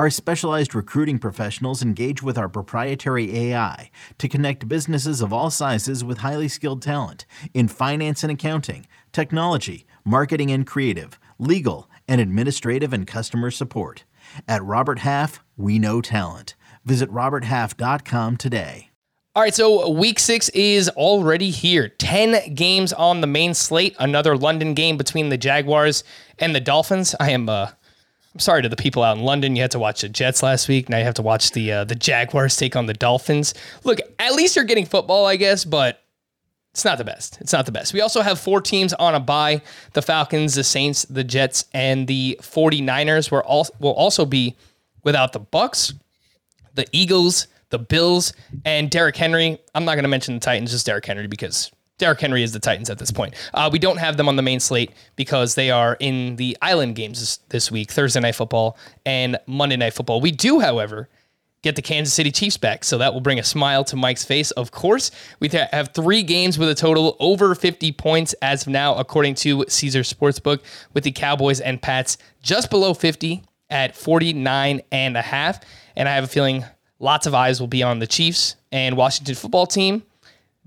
Our specialized recruiting professionals engage with our proprietary AI to connect businesses of all sizes with highly skilled talent in finance and accounting, technology, marketing and creative, legal, and administrative and customer support. At Robert Half, we know talent. Visit RobertHalf.com today. All right, so week six is already here. 10 games on the main slate. Another London game between the Jaguars and the Dolphins. I am uh, I'm sorry to the people out in London. You had to watch the Jets last week. Now you have to watch the uh, the Jaguars take on the Dolphins. Look, at least you're getting football, I guess, but it's not the best. It's not the best. We also have four teams on a bye. The Falcons, the Saints, the Jets, and the 49ers will, all, will also be without the Bucs, the Eagles, the Bills, and Derrick Henry. I'm not going to mention the Titans, just Derrick Henry because Derrick Henry is the Titans at this point. Uh, we don't have them on the main slate because they are in the island games this, this week, Thursday Night Football and Monday Night Football. We do, however, get the Kansas City Chiefs back. So that will bring a smile to Mike's face. Of course, we have three games with a total over 50 points as of now, according to Caesar Sportsbook, with the Cowboys and Pats just below 50 at 49 and a half. And I have a feeling lots of eyes will be on the Chiefs and Washington football team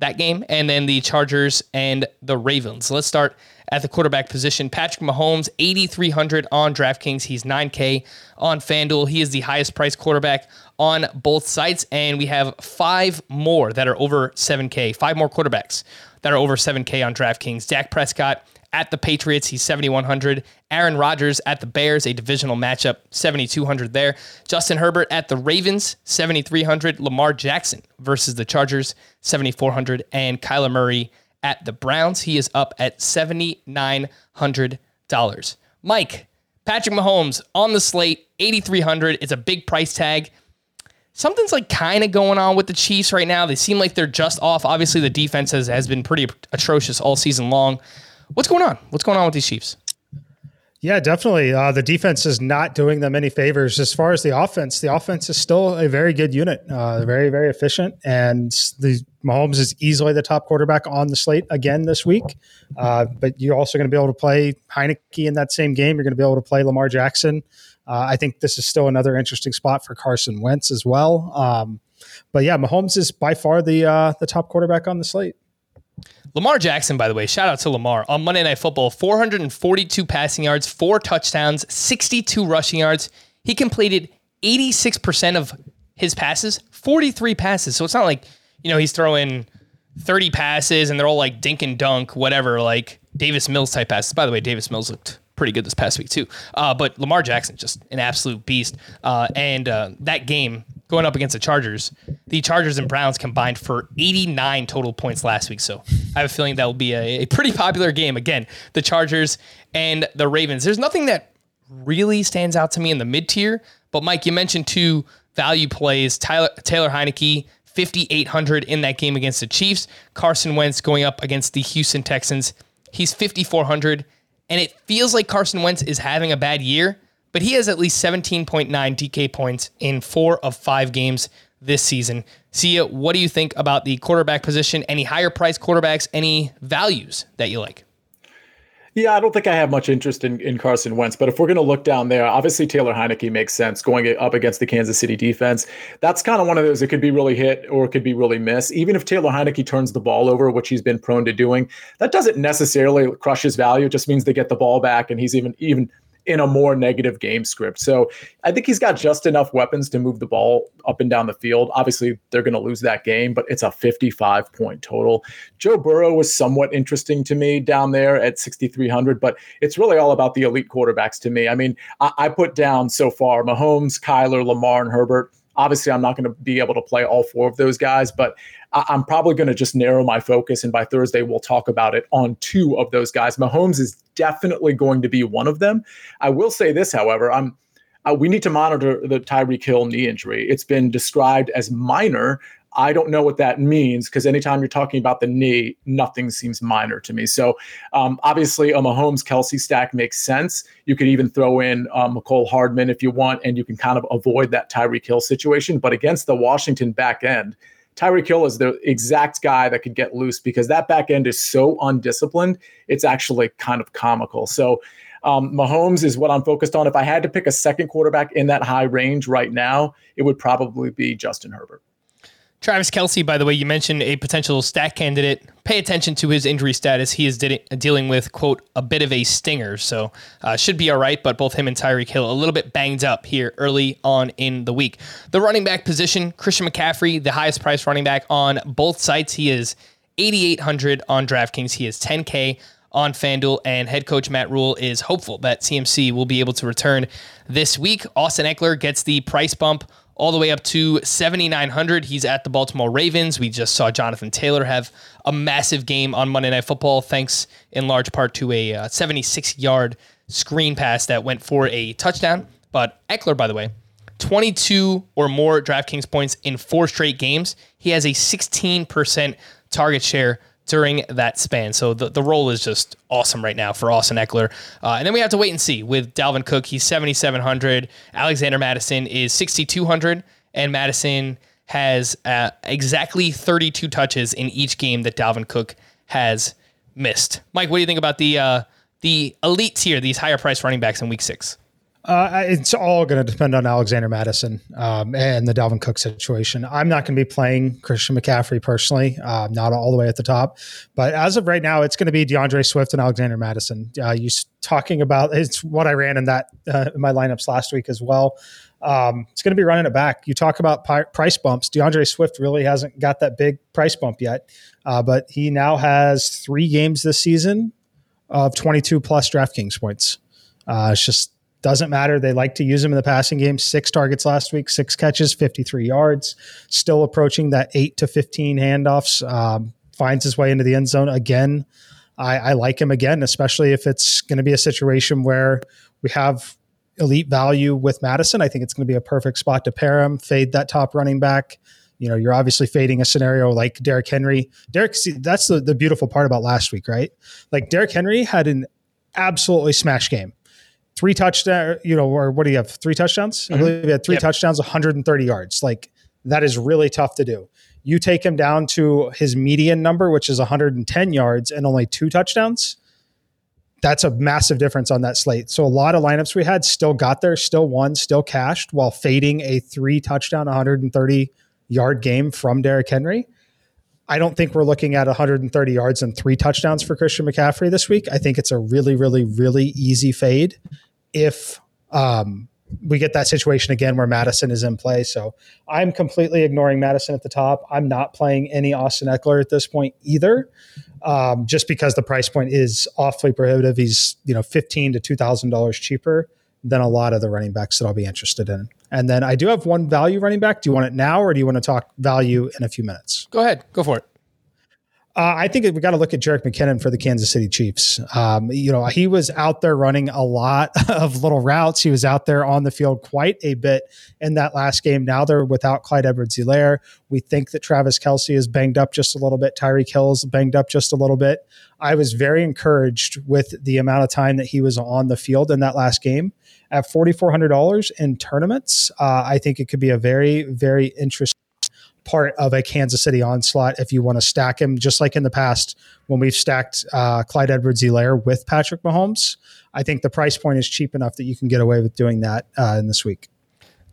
that game, and then the Chargers and the Ravens. Let's start at the quarterback position. Patrick Mahomes, 8,300 on DraftKings. He's 9K on FanDuel. He is the highest priced quarterback on both sites, and we have five more that are over 7K, five more quarterbacks that are over 7K on DraftKings. Dak Prescott, at the Patriots, he's 7,100. Aaron Rodgers at the Bears, a divisional matchup, 7,200 there. Justin Herbert at the Ravens, 7,300. Lamar Jackson versus the Chargers, 7,400. And Kyler Murray at the Browns, he is up at $7,900. Mike, Patrick Mahomes on the slate, 8,300. It's a big price tag. Something's like kind of going on with the Chiefs right now. They seem like they're just off. Obviously, the defense has, has been pretty atrocious all season long. What's going on? What's going on with these Chiefs? Yeah, definitely. Uh, the defense is not doing them any favors. As far as the offense, the offense is still a very good unit, uh, very, very efficient. And the Mahomes is easily the top quarterback on the slate again this week. Uh, but you're also going to be able to play Heinicke in that same game. You're going to be able to play Lamar Jackson. Uh, I think this is still another interesting spot for Carson Wentz as well. Um, but yeah, Mahomes is by far the uh, the top quarterback on the slate. Lamar Jackson, by the way, shout out to Lamar on Monday Night Football 442 passing yards, four touchdowns, 62 rushing yards. He completed 86% of his passes, 43 passes. So it's not like, you know, he's throwing 30 passes and they're all like dink and dunk, whatever, like Davis Mills type passes. By the way, Davis Mills looked pretty good this past week too. Uh, but Lamar Jackson, just an absolute beast. Uh, and uh, that game, going up against the Chargers. The Chargers and Browns combined for 89 total points last week. So I have a feeling that will be a, a pretty popular game. Again, the Chargers and the Ravens. There's nothing that really stands out to me in the mid tier. But Mike, you mentioned two value plays. Tyler, Taylor Heinicke, 5,800 in that game against the Chiefs. Carson Wentz going up against the Houston Texans. He's 5,400. And it feels like Carson Wentz is having a bad year but he has at least 17.9 DK points in four of five games this season. Sia, what do you think about the quarterback position? Any higher price quarterbacks? Any values that you like? Yeah, I don't think I have much interest in, in Carson Wentz, but if we're going to look down there, obviously Taylor Heinicke makes sense going up against the Kansas City defense. That's kind of one of those, that could be really hit or it could be really miss. Even if Taylor Heinicke turns the ball over, which he's been prone to doing, that doesn't necessarily crush his value. It just means they get the ball back and he's even, even in a more negative game script. So I think he's got just enough weapons to move the ball up and down the field. Obviously, they're going to lose that game, but it's a 55 point total. Joe Burrow was somewhat interesting to me down there at 6,300, but it's really all about the elite quarterbacks to me. I mean, I, I put down so far Mahomes, Kyler, Lamar, and Herbert. Obviously, I'm not going to be able to play all four of those guys, but I- am probably going to just narrow my focus. And by Thursday, we'll talk about it on two of those guys. Mahomes is definitely going to be one of them. I will say this, however, I'm. Uh, we need to monitor the Tyreek Hill knee injury. It's been described as minor. I don't know what that means because anytime you're talking about the knee, nothing seems minor to me. So um, obviously, a Mahomes Kelce stack makes sense. You could even throw in uh, Mecole Hardman if you want, and you can kind of avoid that Tyreek Hill situation. But against the Washington back end, Tyreek Hill is the exact guy that could get loose because that back end is so undisciplined. It's actually kind of comical. So um, Mahomes is what I'm focused on. If I had to pick a second quarterback in that high range right now, it would probably be Justin Herbert. Travis Kelce, by the way, you mentioned a potential stack candidate. Pay attention to his injury status. He is de- dealing with, quote, a bit of a stinger. So uh, should be all right, but both him and Tyreek Hill a little bit banged up here early on in the week. The running back position, Christian McCaffrey, the highest priced running back on both sites. He is 8,800 on DraftKings. He is 10K on FanDuel, and head coach Matt Rhule is hopeful that CMC will be able to return this week. Austin Ekeler gets the price bump all the way up to 7,900. He's at the Baltimore Ravens. We just saw Jonathan Taylor have a massive game on Monday Night Football, thanks in large part to a uh, 76 yard screen pass that went for a touchdown. But Ekeler, by the way, 22 or more DraftKings points in four straight games. He has a 16% target share during that span. So the, the role is just awesome right now for Austin Ekeler. Uh, and then we have to wait and see with Dalvin Cook. He's 7,700. Alexander Mattison is 6,200. And Mattison has uh, exactly 32 touches in each game that Dalvin Cook has missed. Mike, what do you think about the uh, the elite tier, these higher price running backs in week six? Uh, it's all going to depend on Alexander Mattison um, and the Dalvin Cook situation. I'm not going to be playing Christian McCaffrey personally, uh, not all the way at the top. But as of right now, it's going to be D'Andre Swift and Alexander Mattison. Uh, you talking about it's what I ran in that uh, in my lineups last week as well. Um, it's going to be running it back. You talk about pi- price bumps. DeAndre Swift really hasn't got that big price bump yet, uh, but he now has three games this season of 22 plus DraftKings points. Uh, it's just doesn't matter. They like to use him in the passing game. Six targets last week, six catches, 53 yards. Still approaching that eight to 15 handoffs. Um, finds his way into the end zone again. I, I like him again, especially if it's going to be a situation where we have elite value with Mattison. I think it's going to be a perfect spot to pair him, fade that top running back. You know, you're obviously fading a scenario like Derrick Henry. Derrick, see, that's the, the beautiful part about last week, right? Like Derrick Henry had an absolutely smash game three touchdowns, you know, or what do you have? Three touchdowns? Mm-hmm. I believe he had three yep. touchdowns, 130 yards. Like that is really tough to do. You take him down to his median number, which is 110 yards and only two touchdowns. That's a massive difference on that slate. So a lot of lineups we had still got there, still won, still cashed while fading a three touchdown, 130 yard game from Derrick Henry. I don't think we're looking at 130 yards and three touchdowns for Christian McCaffrey this week. I think it's a really, really, really easy fade if um, we get that situation again where Mattison is in play. So I'm completely ignoring Mattison at the top. I'm not playing any Austin Ekeler at this point either, um, just because the price point is awfully prohibitive. He's you know fifteen to two thousand dollars cheaper than a lot of the running backs that I'll be interested in. And then I do have one value running back. Do you want it now or do you want to talk value in a few minutes? Go ahead. Go for it. Uh, I think we got to look at Jerick McKinnon for the Kansas City Chiefs. Um, you know, he was out there running a lot of little routes. He was out there on the field quite a bit in that last game. Now they're without Clyde Edwards-Helaire. We think that Travis Kelce is banged up just a little bit. Tyreek Hill's banged up just a little bit. I was very encouraged with the amount of time that he was on the field in that last game. At $4,400 in tournaments, uh, I think it could be a very, very interesting part of a Kansas City onslaught if you want to stack him, just like in the past when we've stacked uh, Clyde Edwards-Helaire with Patrick Mahomes. I think the price point is cheap enough that you can get away with doing that uh, in this week.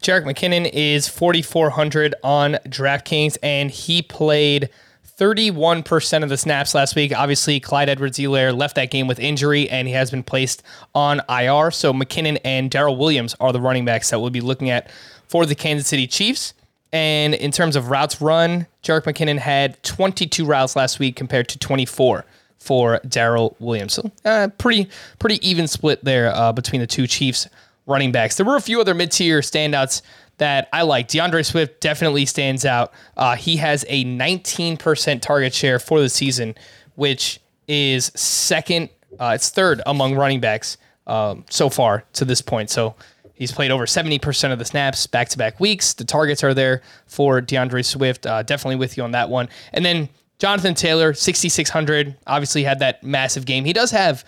Jerick McKinnon is 4,400 on DraftKings, and he played 31% of the snaps last week. Obviously, Clyde Edwards-Helaire left that game with injury, and he has been placed on IR. So McKinnon and Darrel Williams are the running backs that we'll be looking at for the Kansas City Chiefs. And in terms of routes run, Jerick McKinnon had 22 routes last week compared to 24 for Darrel Williams. So uh, pretty pretty even split there uh, between the two Chiefs running backs. There were a few other mid tier standouts that I like. D'Andre Swift definitely stands out. Uh, he has a 19% target share for the season, which is second. Uh, it's third among running backs um, so far to this point. So He's played over 70% of the snaps back to back weeks. The targets are there for D'Andre Swift. Uh, definitely with you on that one. And then Jonathan Taylor, 6,600, obviously had that massive game. He does have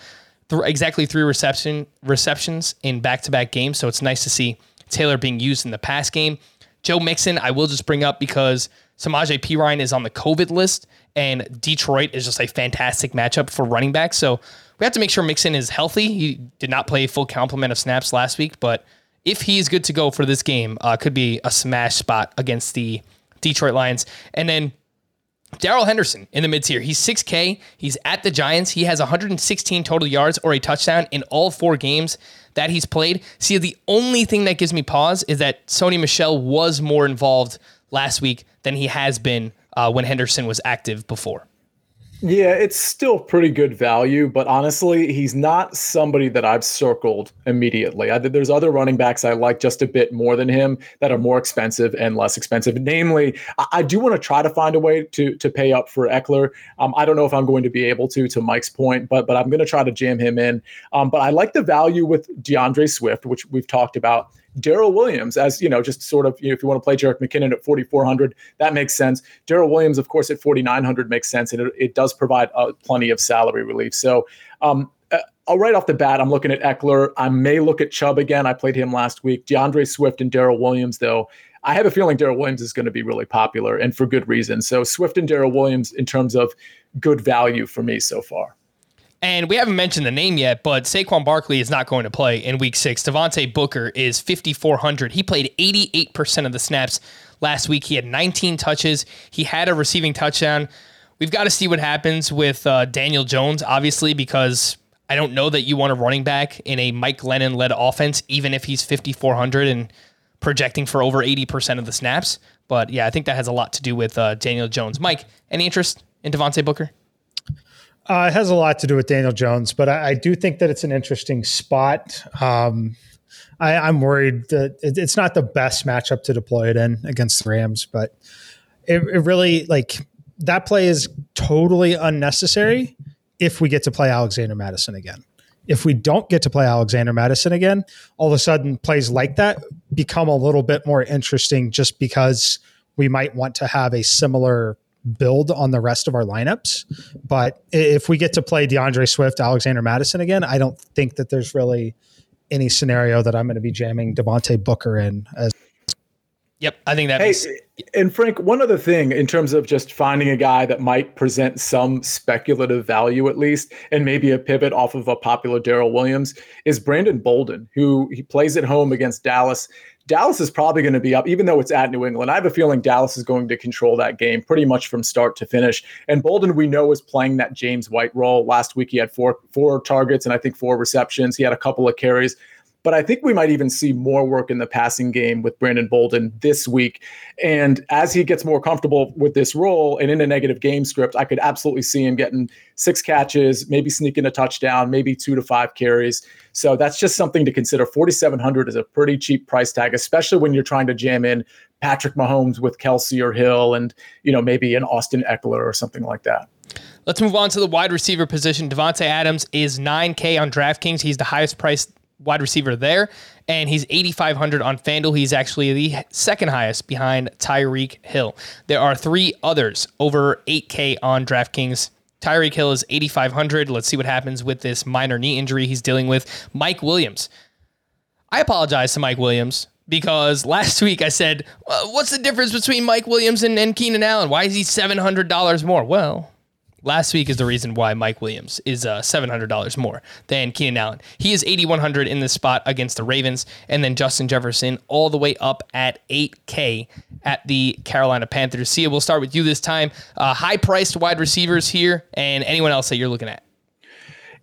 th- exactly three reception receptions in back to back games. So it's nice to see Taylor being used in the pass game. Joe Mixon, I will just bring up because Samaje Perine is on the COVID list, and Detroit is just a fantastic matchup for running back. So we have to make sure Mixon is healthy. He did not play a full complement of snaps last week, but if he's good to go for this game, uh, could be a smash spot against the Detroit Lions. And then Darrell Henderson in the mid tier. He's 6K. He's at the Giants. He has 116 total yards or a touchdown in all four games that he's played. See, the only thing that gives me pause is that Sony Michel was more involved last week than he has been uh, when Henderson was active before. Yeah, it's still pretty good value, but honestly, he's not somebody that I've circled immediately. I, there's other running backs I like just a bit more than him that are more expensive and less expensive. Namely, I, I do want to try to find a way to to pay up for Ekeler. Um, I don't know if I'm going to be able to, to Mike's point, but but I'm going to try to jam him in. Um, but I like the value with D'Andre Swift, which we've talked about. Darrel Williams, as you know, just sort of, you know, if you want to play Jerick McKinnon at 4,400, that makes sense. Darrel Williams, of course, at 4,900 makes sense, and it, it does provide uh, plenty of salary relief. So, um, uh, right off the bat, I'm looking at Ekeler. I may look at Chubb again. I played him last week. D'Andre Swift and Darrel Williams, though. I have a feeling Darrel Williams is going to be really popular and for good reason. So Swift and Darrel Williams in terms of good value for me so far. And we haven't mentioned the name yet, but Saquon Barkley is not going to play in week six. Devontae Booker is 5,400. He played 88% of the snaps last week. He had 19 touches. He had a receiving touchdown. We've got to see what happens with uh, Daniel Jones, obviously, because I don't know that you want a running back in a Mike Glennon led offense, even if he's 5,400 and projecting for over 80% of the snaps. But yeah, I think that has a lot to do with uh, Daniel Jones. Mike, any interest in Devontae Booker? Uh, it has a lot to do with Daniel Jones, but I, I do think that it's an interesting spot. Um, I, am worried that it, it's not the best matchup to deploy it in against the Rams, but it, it really like that play is totally unnecessary if we get to play Alexander Mattison again. If we don't get to play Alexander Mattison again, all of a sudden plays like that become a little bit more interesting just because we might want to have a similar build on the rest of our lineups. But if we get to play D'Andre Swift, Alexander Mattison again, I don't think that there's really any scenario that I'm going to be jamming Devontae Booker in as. Yep, I think that. Hey, makes- eh, and Frank, one other thing in terms of just finding a guy that might present some speculative value at least, and maybe a pivot off of a popular Darrel Williams is Brandon Bolden, who he plays at home against Dallas. Dallas is probably going to be up, even though it's at New England. I have a feeling Dallas is going to control that game pretty much from start to finish. And Bolden, we know, is playing that James White role. Last week, he had four four targets and I think four receptions. He had a couple of carries. But I think we might even see more work in the passing game with Brandon Bolden this week. And as he gets more comfortable with this role and in a negative game script, I could absolutely see him getting six catches, maybe sneaking a touchdown, maybe two to five carries. So that's just something to consider. 4,700 is a pretty cheap price tag, especially when you're trying to jam in Patrick Mahomes with Kelce or Hill and, you know, maybe an Austin Ekeler or something like that. Let's move on to the wide receiver position. Davante Adams is 9K on DraftKings. He's the highest priced wide receiver there, and he's 8,500 on FanDuel. He's actually the second highest behind Tyreek Hill. There are three others over 8K on DraftKings. Tyreek Hill is 8,500. Let's see what happens with this minor knee injury he's dealing with. Mike Williams. I apologize to Mike Williams because last week I said, well, what's the difference between Mike Williams and, and Keenan Allen? Why is he $700 more? Well, Last week is the reason why Mike Williams is uh, $700 more than Keenan Allen. He is 8,100 in this spot against the Ravens, and then Justin Jefferson all the way up at 8K at the Carolina Panthers. See, we'll start with you this time. Uh, high priced wide receivers here, and anyone else that you're looking at.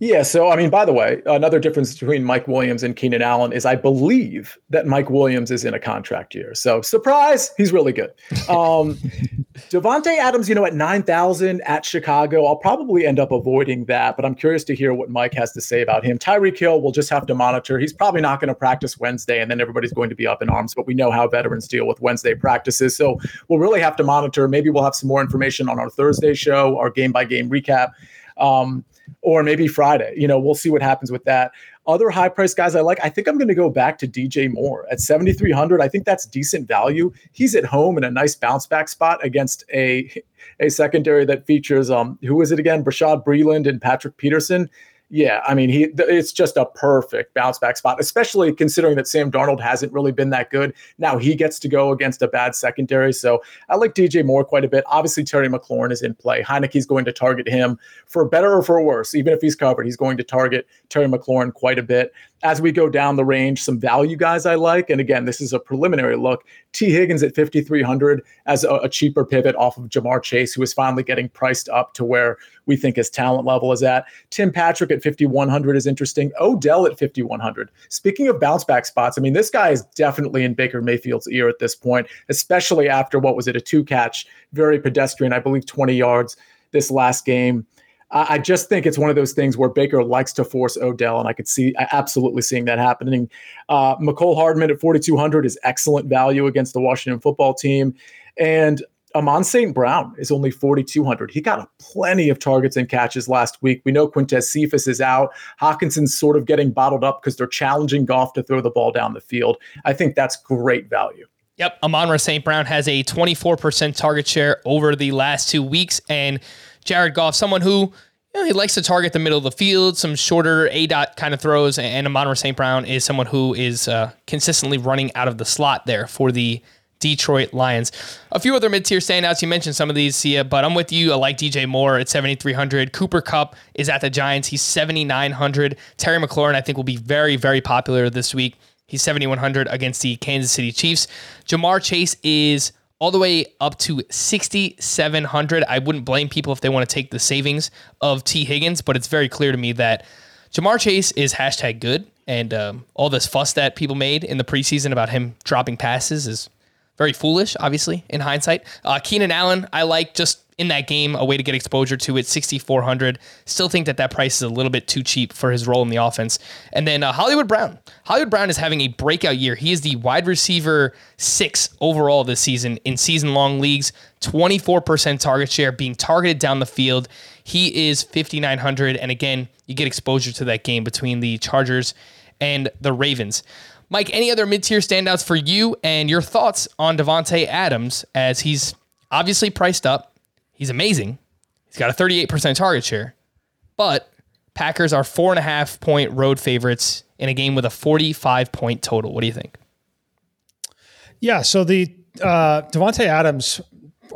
Yeah. So, I mean, by the way, another difference between Mike Williams and Keenan Allen is I believe that Mike Williams is in a contract year. So, surprise, he's really good. Um, Davante Adams, you know, at 9,000 at Chicago, I'll probably end up avoiding that, but I'm curious to hear what Mike has to say about him. Tyreek Hill, we'll just have to monitor. He's probably not going to practice Wednesday, and then everybody's going to be up in arms, but we know how veterans deal with Wednesday practices. So, we'll really have to monitor. Maybe we'll have some more information on our Thursday show, our game by game recap. Um, or maybe Friday. You know, we'll see what happens with that. Other high price guys I like, I think I'm going to go back to DJ Moore at 7,300. I think that's decent value. He's at home in a nice bounce back spot against a a secondary that features um who is it again? Bashaud Breeland and Patrick Peterson. Yeah, I mean, he it's just a perfect bounce back spot, especially considering that Sam Darnold hasn't really been that good. Now he gets to go against a bad secondary, so I like DJ Moore quite a bit. Obviously, Terry McLaurin is in play. Heinicke's going to target him for better or for worse. Even if he's covered, he's going to target Terry McLaurin quite a bit as we go down the range, some value guys I like. And again, this is a preliminary look. Tee Higgins at 5,300 as a, a, cheaper pivot off of Ja'Marr Chase, who is finally getting priced up to where we think his talent level is at. Tim Patrick at 5,100 is interesting. Odell at 5,100. Speaking of bounce back spots, I mean, this guy is definitely in Baker Mayfield's ear at this point, especially after what was it, a two catch, very pedestrian, I believe 20 yards this last game. I just think it's one of those things where Baker likes to force Odell, and I could see absolutely seeing that happening. Uh, Mecole Hardman at 4,200 is excellent value against the Washington football team. And Amon St. Brown is only 4,200. He got a plenty of targets and catches last week. We know Quintez Cephus is out. Hockenson's sort of getting bottled up because they're challenging Goff to throw the ball down the field. I think that's great value. Yep. Amon St. Brown has a 24% target share over the last two weeks. And Jared Goff, someone who you know, he likes to target the middle of the field, some shorter A dot kind of throws, and Amon St. Brown is someone who is uh, consistently running out of the slot there for the Detroit Lions. A few other mid tier standouts. You mentioned some of these, Sia, but I'm with you. I like DJ Moore at 7,300. Cooper Kupp is at the Giants. He's 7,900. Terry McLaurin, I think, will be very, very popular this week. He's 7,100 against the Kansas City Chiefs. Ja'Marr Chase is all the way up to 6,700. I wouldn't blame people if they want to take the savings of Tee Higgins, but it's very clear to me that Ja'Marr Chase is hashtag good. And um, all this fuss that people made in the preseason about him dropping passes is very foolish, obviously, in hindsight. Uh, Keenan Allen, I like just in that game, a way to get exposure to it, 6,400. Still think that that price is a little bit too cheap for his role in the offense. And then uh, Hollywood Brown. Hollywood Brown is having a breakout year. He is the wide receiver six overall this season in season long leagues, 24% target share, being targeted down the field. He is 5,900. And again, you get exposure to that game between the Chargers and the Ravens. Mike, any other mid tier standouts for you and your thoughts on Davante Adams as he's obviously priced up? He's amazing. He's got a 38% target share. But Packers are four and a half point road favorites in a game with a 45 point total. What do you think? Yeah. So the uh, Davante Adams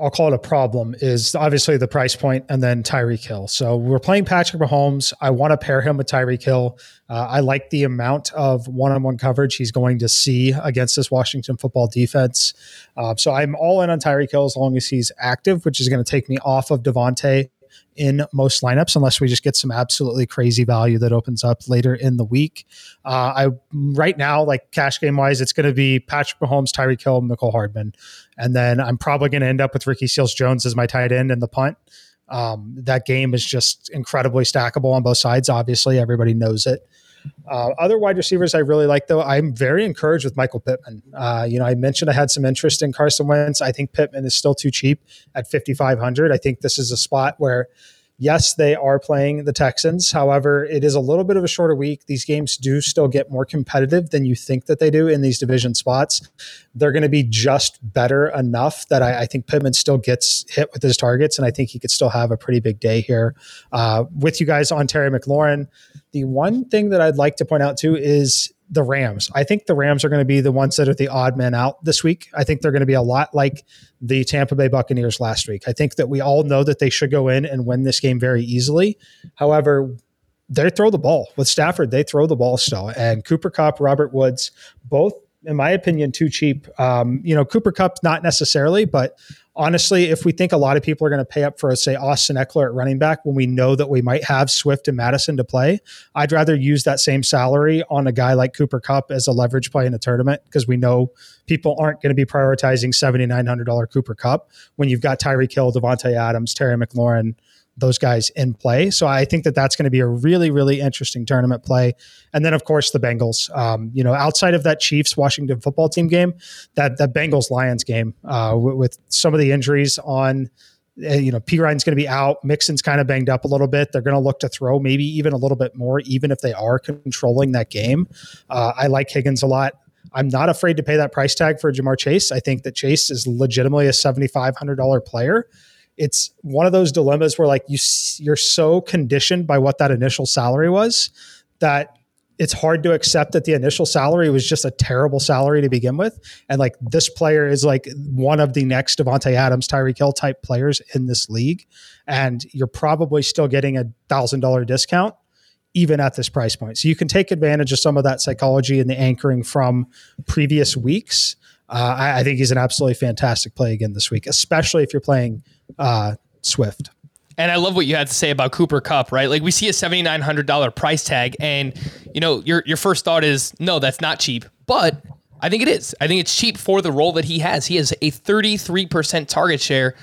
I'll call it a problem is obviously the price point and then Tyreek Hill. So we're playing Patrick Mahomes. I want to pair him with Tyreek Hill. Uh, I like the amount of one-on-one coverage he's going to see against this Washington football defense. Uh, so I'm all in on Tyreek Hill as long as he's active, which is going to take me off of Davante in most lineups unless we just get some absolutely crazy value that opens up later in the week. Uh, I right now, like cash game wise, it's going to be Patrick Mahomes, Tyreek Hill, Mecole Hardman, and then I'm probably going to end up with Ricky Seals Jones as my tight end in the punt. Um, that game is just incredibly stackable on both sides. Obviously, everybody knows it. Uh, other wide receivers I really like, though, I'm very encouraged with Michael Pittman. Uh, you know, I mentioned I had some interest in Carson Wentz. I think Pittman is still too cheap at 5,500. I think this is a spot where Yes, they are playing the Texans. However, it is a little bit of a shorter week. These games do still get more competitive than you think that they do in these division spots. They're going to be just better enough that I, I, think Pittman still gets hit with his targets, and I think he could still have a pretty big day here. Uh, with you guys on Terry McLaurin, the one thing that I'd like to point out too is the Rams. I think the Rams are going to be the ones that are the odd man out this week. I think they're going to be a lot like the Tampa Bay Buccaneers last week. I think that we all know that they should go in and win this game very easily. However, they throw the ball with Stafford. They throw the ball still, and Cooper Kupp, Robert Woods, both in my opinion, too cheap. Um, you know, Cooper Kupp, not necessarily, but honestly, if we think a lot of people are going to pay up for, say, Austin Ekeler at running back when we know that we might have Swift and Mattison to play, I'd rather use that same salary on a guy like Cooper Kupp as a leverage play in a tournament because we know people aren't going to be prioritizing $7,900 Cooper Kupp when you've got Tyreek Hill, Davante Adams, Terry McLaurin, those guys in play. So I think that that's going to be a really, really interesting tournament play. And then, of course, the Bengals. Um, you know, outside of that Chiefs Washington football team game, that that Bengals Lions game uh, with, with, some of the injuries on Uh, you know, Perine's going to be out. Mixon's kind of banged up a little bit. They're going to look to throw maybe even a little bit more, even if they are controlling that game. Uh, I like Higgins a lot. I'm not afraid to pay that price tag for Ja'Marr Chase. I think that Chase is legitimately a $7,500 player. It's one of those dilemmas where like you you're so conditioned by what that initial salary was that it's hard to accept that the initial salary was just a terrible salary to begin with. And like this player is like one of the next Davante Adams, Tyreek Hill type players in this league. And you're probably still getting a thousand dollar discount even at this price point. So you can take advantage of some of that psychology and the anchoring from previous weeks. Uh, I, I, think he's an absolutely fantastic play again this week, especially if you're playing uh, Swift. And I love what you had to say about Cooper Kupp, right? Like we see a seventy nine hundred dollar price tag, and you know your your first thought is no, that's not cheap. But I think it is. I think it's cheap for the role that he has. He has a thirty three percent target share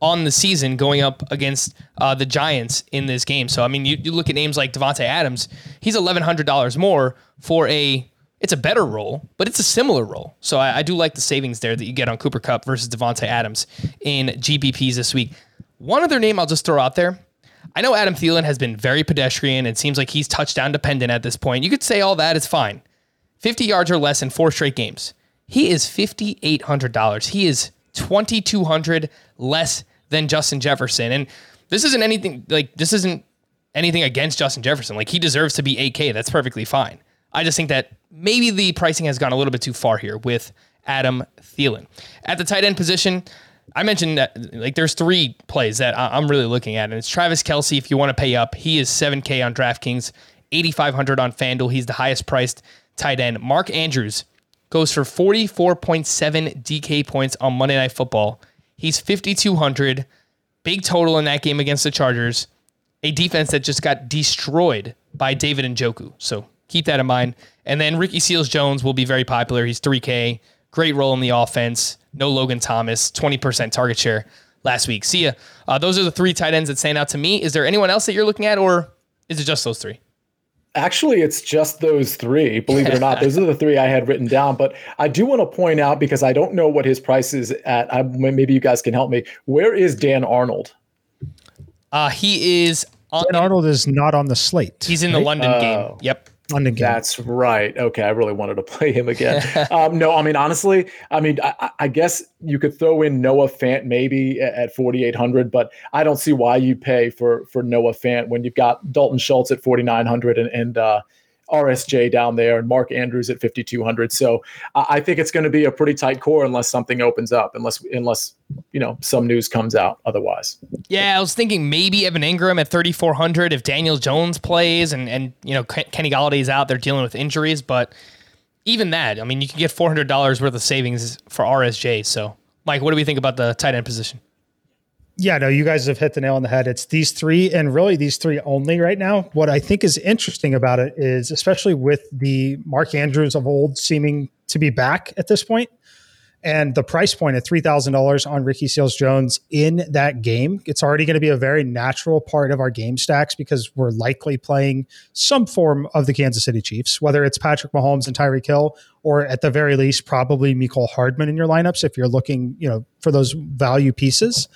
on the season going up against uh, the Giants in this game. So I mean, you, you look at names like Davante Adams, he's eleven hundred dollars more for a. It's a better role, but it's a similar role. So I, I do like the savings there that you get on Cooper Kupp versus Davante Adams in GPPs this week. One other name I'll just throw out there. I know Adam Thielen has been very pedestrian. It seems like he's touchdown dependent at this point. You could say all that is fine. 50 yards or less in four straight games. He is $5,800. He is 2,200 less than Justin Jefferson. And this isn't anything like this isn't anything against Justin Jefferson. Like he deserves to be 8K. That's perfectly fine. I just think that maybe the pricing has gone a little bit too far here with Adam Thielen. At the tight end position, I mentioned that like there's three plays that I'm really looking at, and it's Travis Kelce. If you want to pay up, he is 7K on DraftKings, 8,500 on FanDuel. He's the highest priced tight end. Mark Andrews goes for 44.7 DK points on Monday Night Football. He's 5,200. Big total in that game against the Chargers. A defense that just got destroyed by David Njoku. So keep that in mind. And then Ricky Seals Jones will be very popular. He's 3K. Great role in the offense. No Logan Thomas. 20% target share last week. See ya. Uh, those are the three tight ends that stand out to me. Is there anyone else that you're looking at, or is it just those three? Actually, it's just those three, believe it or not. those are the three I had written down. But I do want to point out because I don't know what his price is at. I, maybe you guys can help me. Where is Dan Arnold? Uh, he is. On, Dan Arnold is not on the slate. He's in right? the London oh. game. Yep. London game. That's right. Okay, I really wanted to play him again. um, no, I mean honestly, I mean I, I, guess you could throw in Noah Fant maybe at, 4800, but I don't see why you pay for for Noah Fant when you've got Dalton Schultz at 4900 and and uh, RSJ down there and Mark Andrews at 5200. So I think it's going to be a pretty tight core unless something opens up, unless unless you know some news comes out otherwise. Yeah, I was thinking maybe Evan Engram at 3400 if Daniel Jones plays and and you know Kenny Golladay's out there dealing with injuries, but even that, I mean, you can get $400 worth of savings for RSJ. So, Mike, what do we think about the tight end position? Yeah, no, you guys have hit the nail on the head. It's these three and really these three only right now. What I think is interesting about it is, especially with the Mark Andrews of old seeming to be back at this point, and the price point at $3,000 on Ricky Seals Jones in that game, it's already going to be a very natural part of our game stacks because we're likely playing some form of the Kansas City Chiefs, whether it's Patrick Mahomes and Tyreek Hill, or at the very least, probably Mecole Hardman in your lineups if you're looking, you know, for those value pieces.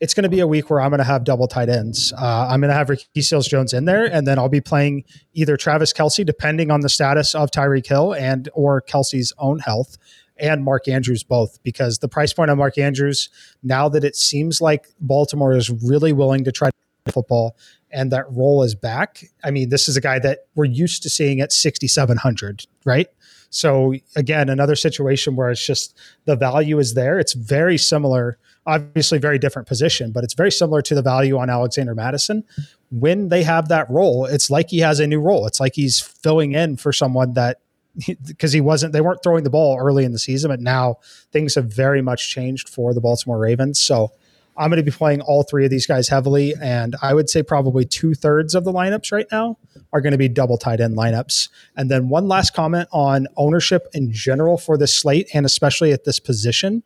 It's going to be a week where I'm going to have double tight ends. Uh, I'm going to have Ricky Seals Jones in there, and then I'll be playing either Travis Kelce, depending on the status of Tyreek Hill and or Kelce's own health and Mark Andrews both because the price point on Mark Andrews, now that it seems like Baltimore is really willing to try football and that role is back. I mean, this is a guy that we're used to seeing at 6,700, right? So again, another situation where it's just the value is there. It's very similar, obviously very different position, but it's very similar to the value on Alexander Mattison. When they have that role, it's like he has a new role. It's like he's filling in for someone that because he wasn't they weren't throwing the ball early in the season but now things have very much changed for the baltimore ravens. So i'm going to be playing all three of these guys heavily and i would say probably two-thirds of the lineups right now are going to be double tight end lineups. And then one last comment on ownership in general for this slate and especially at this position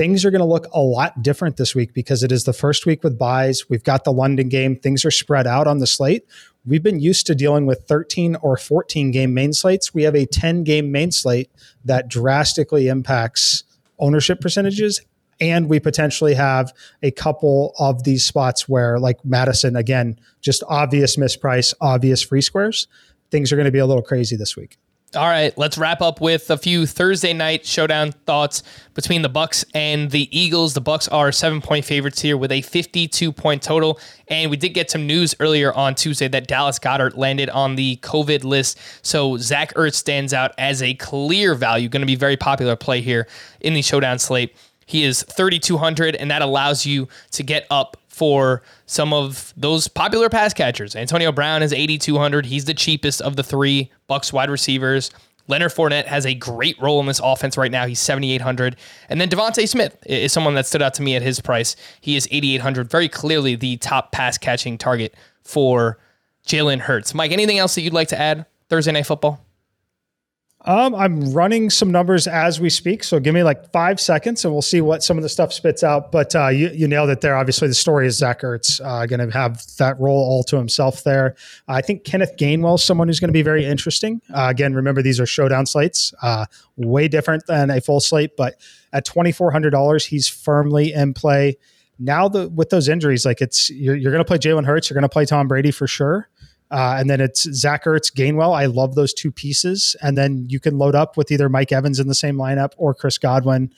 things are going to look a lot different this week because it is the first week with byes. We've got the London game. Things are spread out on the slate. We've been used to dealing with 13 or 14 game main slates. We have a 10 game main slate that drastically impacts ownership percentages and we potentially have a couple of these spots where, like Mattison, again, just obvious misprice, obvious free squares. Things are going to be a little crazy this week. All right, let's wrap up with a few Thursday night showdown thoughts between the Bucs and the Eagles. The Bucs are seven point favorites here with a 52 point total, and we did get some news earlier on Tuesday that Dallas Goedert landed on the COVID list. So Zach Ertz stands out as a clear value, going to be very popular play here in the showdown slate. He is 3,200, and that allows you to get up for some of those popular pass catchers. Antonio Brown is 8,200. He's the cheapest of the three Bucs wide receivers. Leonard Fournette has a great role in this offense right now. He's 7,800. And then DeVonta Smith is someone that stood out to me at his price. He is 8,800. Very clearly the top pass catching target for Jalen Hurts. Mike, anything else that you'd like to add Thursday Night Football? Um, I'm running some numbers as we speak, so give me like five seconds, and we'll see what some of the stuff spits out. But uh, you, you nailed it there. Obviously, the story is Zach Ertz uh, going to have that role all to himself there. I think Kenneth Gainwell is someone who's going to be very interesting. Uh, again, remember these are showdown slates, uh, way different than a full slate, but at twenty four hundred dollars, he's firmly in play. Now, the, with those injuries, like it's you're, you're going to play Jalen Hurts, you're going to play Tom Brady for sure. Uh, and then it's Zach Ertz, Gainwell. I love those two pieces. And then you can load up with either Mike Evans in the same lineup or Chris Godwin.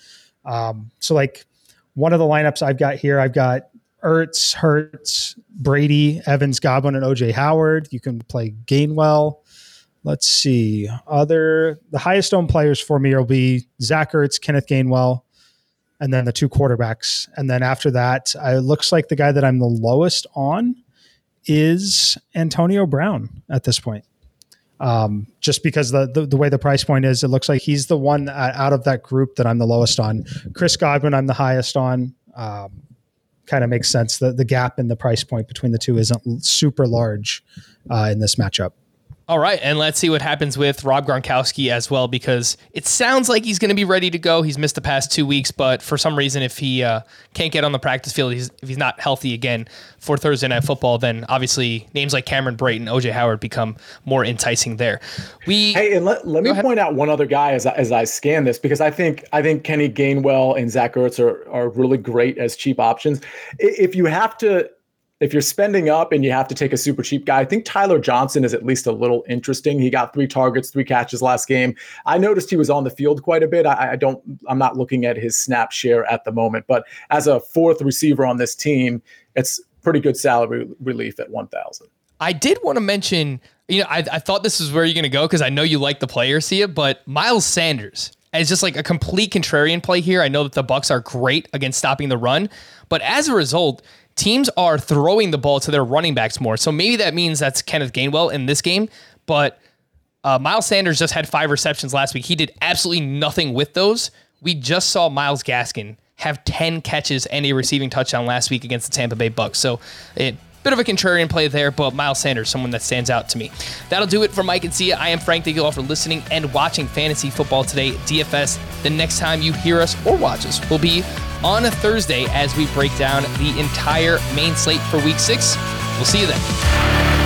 Um, so, like one of the lineups I've got here, I've got Ertz, Hurts, Brady, Evans, Godwin, and OJ Howard. You can play Gainwell. Let's see. Other the highest owned players for me will be Zach Ertz, Kenneth Gainwell, and then the two quarterbacks. And then after that, it looks like the guy that I'm the lowest on is Antonio Brown at this point. Um, just because the, the, the way the price point is, it looks like he's the one out of that group that I'm the lowest on. Chris Godwin, I'm the highest on. Um, kind of makes sense. The the gap in the price point between the two isn't super large uh, in this matchup. All right, and let's see what happens with Rob Gronkowski as well, because it sounds like he's going to be ready to go. He's missed the past two weeks, but for some reason, if he uh, can't get on the practice field, he's, if he's not healthy again for Thursday Night Football, then obviously names like Cameron Brayton, OJ Howard become more enticing there. We hey, and let, let me ahead. point out one other guy as I, as I scan this because I think I think Kenny Gainwell and Zach Ertz are are really great as cheap options. If you have to if you're spending up and you have to take a super cheap guy, I think Tyler Johnson is at least a little interesting. He got three targets, three catches last game. I noticed he was on the field quite a bit. I, I don't, I'm not looking at his snap share at the moment, but as a fourth receiver on this team, it's pretty good salary relief at 1,000. I did want to mention, you know, I, I thought this is where you're going to go because I know you like the player, see it, but Miles Sanders is just like a complete contrarian play here. I know that the Bucs are great against stopping the run, but as a result, teams are throwing the ball to their running backs more. So maybe that means that's Kenneth Gainwell in this game, but uh, Miles Sanders just had five receptions last week. He did absolutely nothing with those. We just saw Myles Gaskin have 10 catches and a receiving touchdown last week against the Tampa Bay Bucs. So it Bit of a contrarian play there, but Miles Sanders, someone that stands out to me. That'll do it for Mike and Sia. I am Frank. Thank you all for listening and watching Fantasy Football Today DFS. The next time you hear us or watch us will be on a Thursday as we break down the entire main slate for week six. We'll see you then.